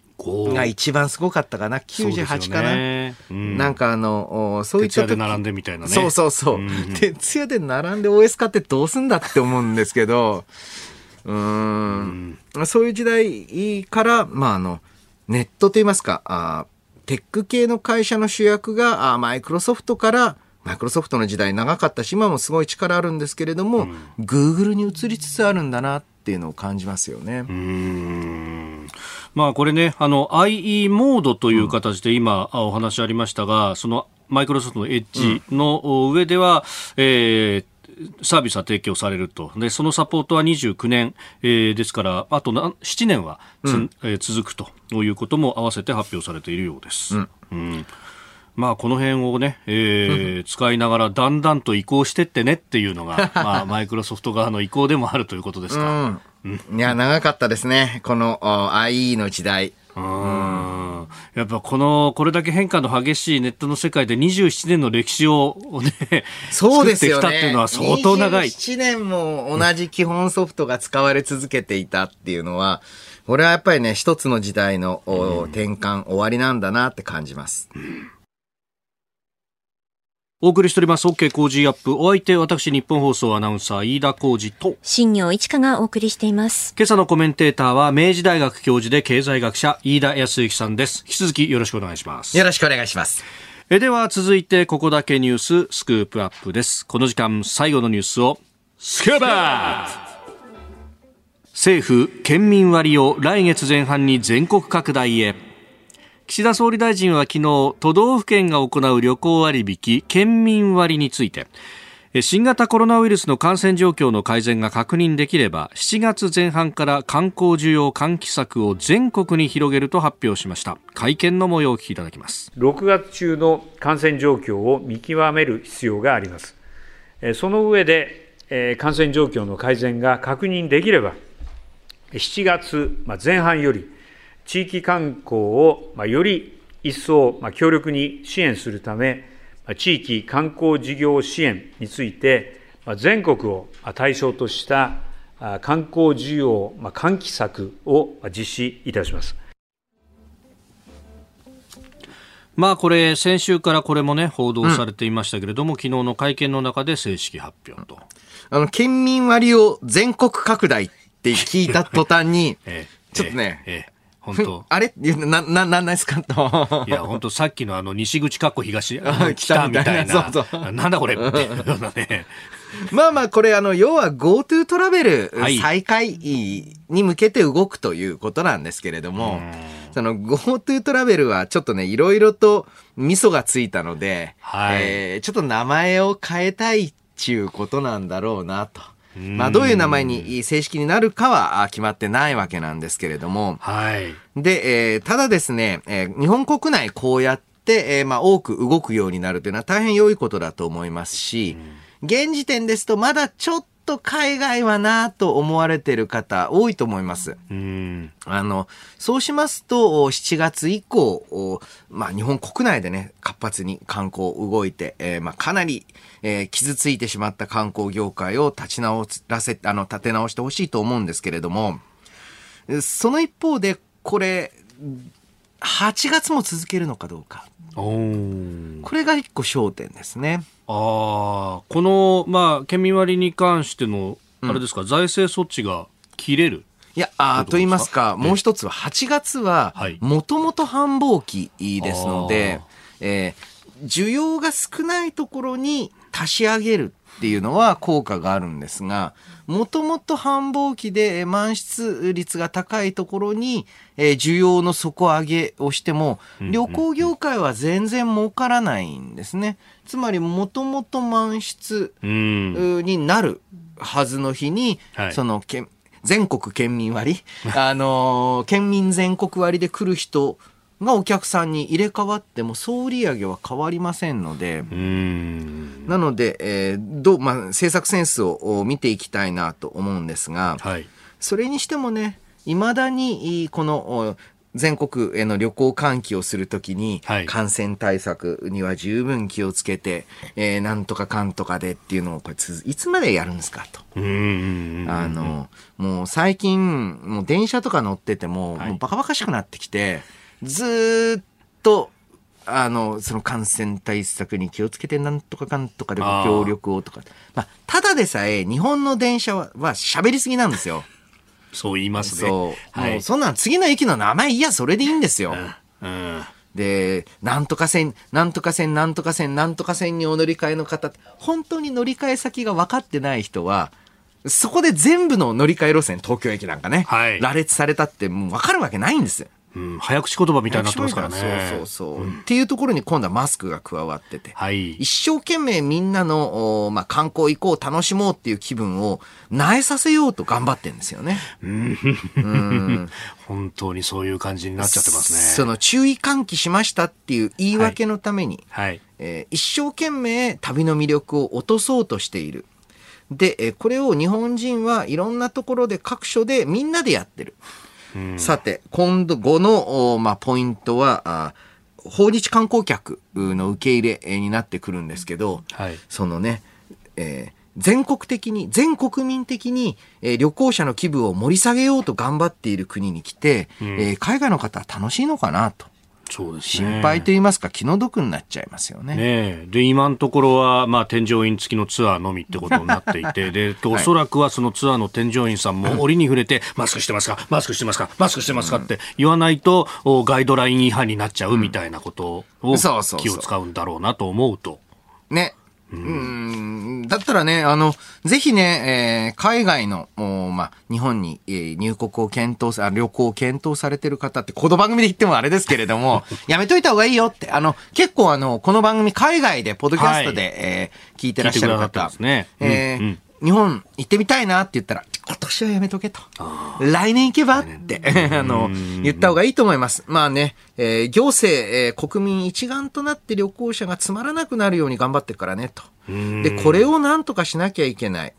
が一番すごかったかな ?98 かな、ねうん、なんかあの、そういった徹夜で並んでみたいなね。そうそうそう。うん、徹夜で並んで OS 買ってどうすんだって思うんですけど、うん、そういう時代から、まああの、ネットといいますか、あテック系の会社の主役がマイクロソフトからマイクロソフトの時代長かったし今もすごい力あるんですけれども、グーグルに移りつつあるんだなっていうのを感じますよね。まあこれね、あの IE モードという形で今、お話ありましたが、そのマイクロソフトのエッジの上では、うん、えーサービスは提供されると。で、そのサポートは29年、えー、ですから、あと7年はつ、うん、えー、続くということも合わせて発表されているようです。うん、うんまあ、この辺をね、えー、使いながらだんだんと移行してってねっていうのが、まあ、マイクロソフト側の移行でもあるということですか。うん、いや、長かったですね。この IE の時代。うんやっぱこの、これだけ変化の激しいネットの世界で27年の歴史をね、そうですよね。作ってきたっていうのは相当長い。27年も同じ基本ソフトが使われ続けていたっていうのは、これはやっぱりね、一つの時代の、転換、終わりなんだなって感じます。うんお送りしております。OK 工事アップ。お相手私日本放送アナウンサー飯田浩二と。新業一華がお送りしています。今朝のコメンテーターは明治大学教授で経済学者飯田康之さんです。引き続きよろしくお願いします。よろしくお願いします。えでは続いてここだけニューススクープアップです。この時間最後のニュースをスクープアップ。政府県民割を来月前半に全国拡大へ岸田総理大臣は昨日都道府県が行う旅行割引県民割について新型コロナウイルスの感染状況の改善が確認できれば7月前半から観光需要喚起策を全国に広げると発表しました。会見の模様をお聞きいただきます。6月中の感染状況を見極める必要があります。その上で感染状況の改善が確認できれば7月前半より地域観光をより一層強力に支援するため、地域観光事業支援について、全国を対象とした観光需要喚起策を実施いたします。まあこれ、先週からこれもね、報道されていましたけれども、うん、昨日の会見の中で正式発表と。あの、県民割を全国拡大って聞いた途端に、ええ、ちょっとね、ええ本当あれ？な、な、なんですか？と。いや、本当さっきのあの、西口かっこ東、来たみたいな。そうそう。なんだこれっていうようなね。まあまあ、これあの、要は GoTo トラベル再開に向けて動くということなんですけれども、その GoTo トラベルはちょっとね、いろいろと味噌がついたので、はい、えー、ちょっと名前を変えたいっていうことなんだろうなと。まあ、どういう名前に正式になるかは決まってないわけなんですけれども。はい。で、えー、ただですね、えー、日本国内こうやって、えー、まあ、多く動くようになるというのは大変良いことだと思いますし、現時点ですとまだちょっと海外はなと思われてる方多いと思います。あの、そうしますと、7月以降、まあ日本国内でね、活発に観光動いて、えー、まあかなり、えー、傷ついてしまった観光業界を立ち直らせ、あの、立て直してほしいと思うんですけれども、その一方で、これ、8月も続けるのかどうか。これが一個焦点ですね。ああ、この、まあ、県民割に関しての、あれですか、うん、財政措置が切れる。いや、あと言いますか、もう一つは、8月は、もともと繁忙期ですので、えー、需要が少ない。ところに足し上げるっていうのは効果があるんですが、もともと繁忙期で満室率が高いところに、えー、需要の底上げをしても、旅行業界は全然儲からないんですね。つまり、もともと満室になるはずの日に、その、全国県民割、あのー、県民全国割で来る人がお客さんに入れ替わっても総売上は変わりませんので、なので、えー、どう、まあ、政策センスを見ていきたいなと思うんですが、はい、それにしてもね、いまだに、この、全国への旅行喚起をするときに、感染対策には十分気をつけて、えー、なんとかかんとかでっていうのをこれいつまでやるんですかと。あの、もう最近、もう電車とか乗ってても、もうバカバカしくなってきて、ずっと、あの、その感染対策に気をつけてなんとかかんとかでご協力をとか。まあ、ただでさえ日本の電車は喋りすぎなんですよ。そう言いますね。そう。はい、もうそんなん次の駅の名前いや、それでいいんですよ。うん、で、なんとか線、なんとか線、なんとか線、なんとか線にお乗り換えの方、本当に乗り換え先が分かってない人は、そこで全部の乗り換え路線、東京駅なんかね、はい、羅列されたってもう分かるわけないんですよ。うん、早口言葉みたいになってますからね。そうそうそう、うん、っていうところに今度はマスクが加わってて、はい、一生懸命みんなの、まあ、観光行こう、楽しもうっていう気分を、なえさせようと頑張ってんですよね。うん、本当にそういう感じになっちゃってますね。その注意喚起しましたっていう言い訳のために、はい、はい、えー、一生懸命旅の魅力を落とそうとしている。で、えこれを日本人はいろんなところで各所でみんなでやってる。さて、今度5の、まあ、ポイントは、あ訪日観光客の受け入れになってくるんですけど、はい、そのね、えー全国的に、全国民的に、えー、旅行者の気分を盛り下げようと頑張っている国に来て、うん、えー、海外の方は楽しいのかなと。そうですね、心配と言いますか、気の毒になっちゃいますよね。ねで、今のところは、まあ、添乗員付きのツアーのみってことになっていて、で、おそらくはそのツアーの添乗員さんも折に触れて、マスクしてますか？マスクしてますか？マスクしてますかって言わないと、ガイドライン違反になっちゃうみたいなことを気を使うんだろうなと思うと。ね。うん、だったらね、あの、ぜひね、えー、海外の、まあ、日本に、えー、入国を検討さ、旅行を検討されてる方って、この番組で言ってもあれですけれども、やめといた方がいいよって、あの、結構あの、この番組海外で、ポッドキャストで、はい、えー、聞いてらっしゃる方、ね、えー、うんうん日本行ってみたいなって言ったら、今年はやめとけと。来年行けばって、あの、言った方がいいと思います。まあね、えー、行政、えー、国民一丸となって旅行者がつまらなくなるように頑張ってからねと。で、これをなんとかしなきゃいけない。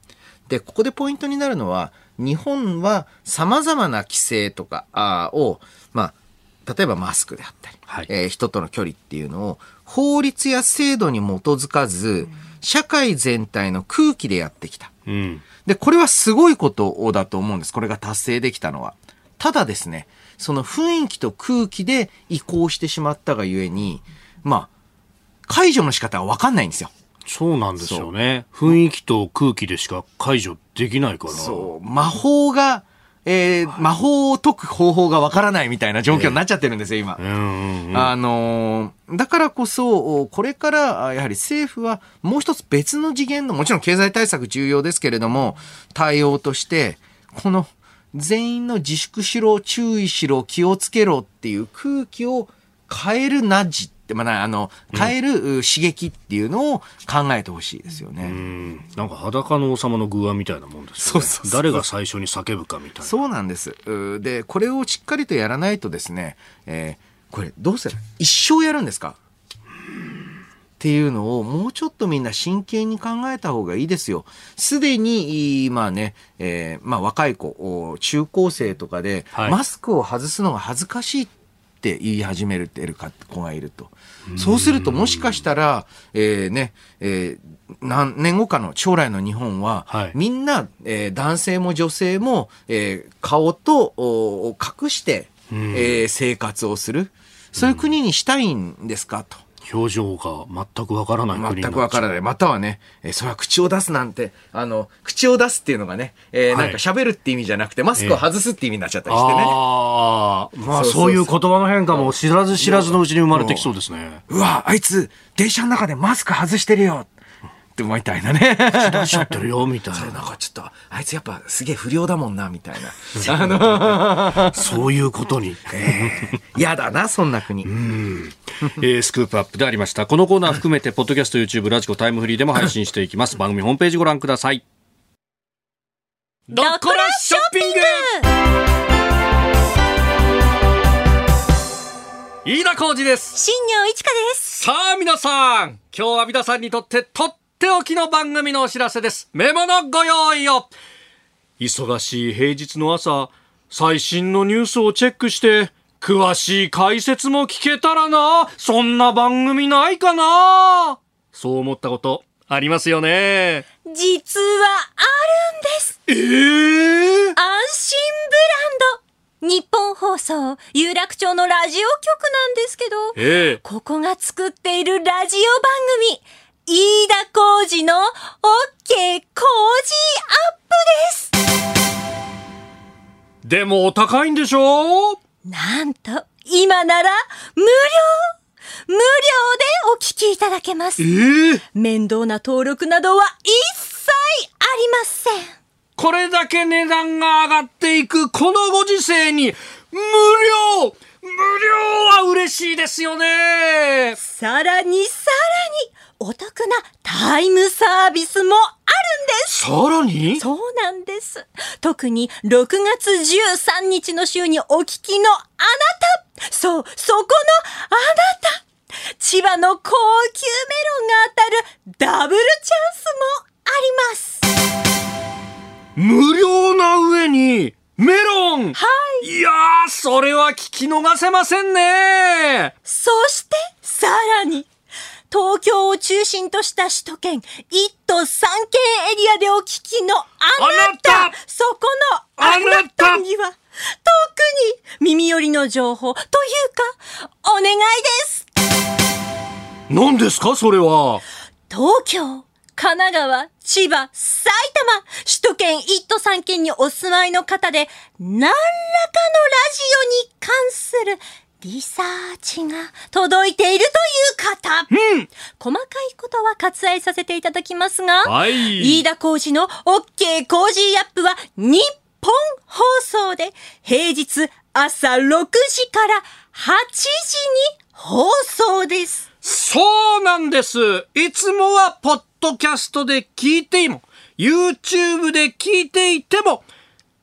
で、ここでポイントになるのは、日本は様々な規制とかあを、まあ、例えばマスクであったり、はい、えー、人との距離っていうのを法律や制度に基づかず、社会全体の空気でやってきた。うん、で、これはすごいことだと思うんです。これが達成できたのは。ただですね、その雰囲気と空気で移行してしまったがゆえに、まあ、解除の仕方はわかんないんですよ。そうなんですよね。雰囲気と空気でしか解除できないから。そう。魔法がえー、魔法を解く方法がわからないみたいな状況になっちゃってるんですよ、今。あのー、だからこそ、これから、やはり政府はもう一つ別の次元の、もちろん経済対策重要ですけれども、対応として、この全員の自粛しろ、注意しろ、気をつけろっていう空気を変えるナッジってまあ、あの、変える刺激っていうのを考えてほしいですよね。うん。なんか裸の王様の偶話みたいなもんですよね。そうそう誰が最初に叫ぶかみたいな。そうなんです。で、これをしっかりとやらないとですね、えー、これどうする？一生やるんですか？っていうのをもうちょっとみんな真剣に考えた方がいいですよ。すでに、まあね、えー、まあ若い子、中高生とかで、マスクを外すのが恥ずかしいってって言い始めるてる子がいると。そうするともしかしたら、えー、ね、えー、何年後かの将来の日本は、はい、みんな、えー、男性も女性も、えー、顔とを隠して、えー、生活をする。そういう国にしたいんですかと。表情が全くわからない全くわからない。またはね、えー、それは口を出すなんて、あの、口を出すっていうのがね、えー、はい、なんか喋るって意味じゃなくて、マスクを外すって意味になっちゃったりしてね。ああ、まあそういう言葉の変化も知らず知らずのうちに生まれてきそうですね。うわ、あいつ、電車の中でマスク外してるよ。ってみたいなね。出しちゃってるよ、みたいな。なんかちょっと、あいつやっぱすげえ不良だもんな、みたいな。あのそういうことに。嫌、えー、だな、そんな国。うんえー、スクープアップでありました。このコーナー含めて、ポッドキャスト、YouTube、ラジコ、タイムフリーでも配信していきます。番組ホームページご覧ください。ドコラショッピング飯田浩二です。新庄一華です。さあ皆さん、今日は皆さんにとってとっておきの番組のお知らせです。メモのご用意を。忙しい平日の朝、最新のニュースをチェックして、詳しい解説も聞けたらな。そんな番組ないかな。そう思ったことありますよね。実はあるんです。ええー、安心ブランド。日本放送、有楽町のラジオ局なんですけど、ええ、ここが作っているラジオ番組、飯田浩二の OK 工事アップです。でもお高いんでしょなんと、今なら無料。無料でお聞きいただけます。えー、面倒な登録などは一切ありません。これだけ値段が上がっていくこのご時世に無料。無料は嬉しいですよね。さらにさらにお得なタイムサービスもあるんです。さらに？そうなんです。特に6月13日の週にお聞きのあなた。そう、そこのあなた。千葉の高級メロンが当たるダブルチャンスもあります。無料な上にメロン。はい。いや逃せませんね。そして、さらに、東京を中心とした首都圏1都3県エリアでお聞きのあなた。そこのあなたには特に耳寄りの情報というかお願いです。何ですかそれは。東京神奈川、千葉、埼玉、首都圏1都3県にお住まいの方で、何らかのラジオに関するリサーチが届いているという方。うん。細かいことは割愛させていただきますが、はい。飯田浩二の OK コージーアップは日本放送で平日朝6時から8時に放送です。そうなんです。いつもはポッドキャストで聞いても、YouTube で聞いていても、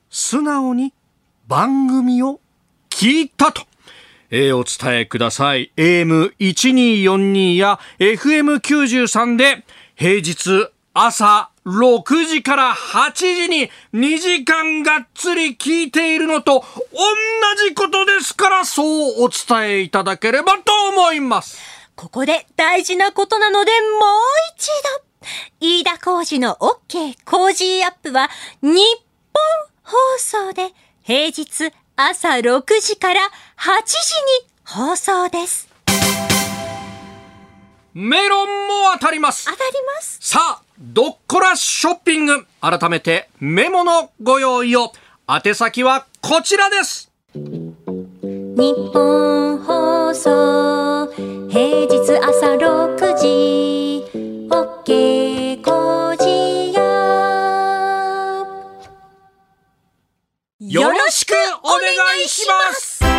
素直に番組を聞いたと。えー、お伝えください。AM1242 や FM93 で平日朝6時から8時に2時間がっつり聞いているのと同じことですからそうお伝えいただければと思います。ここで大事なことなのでもう一度。飯田浩二の OK コージーアップは日本放送で平日朝6時から8時に放送です。メロンも当たります。当たります。さあ、どっこらショッピング。改めてメモのご用意を。宛先はこちらです。ニッポン放送平日朝6時 OK 工事よろしくお願いします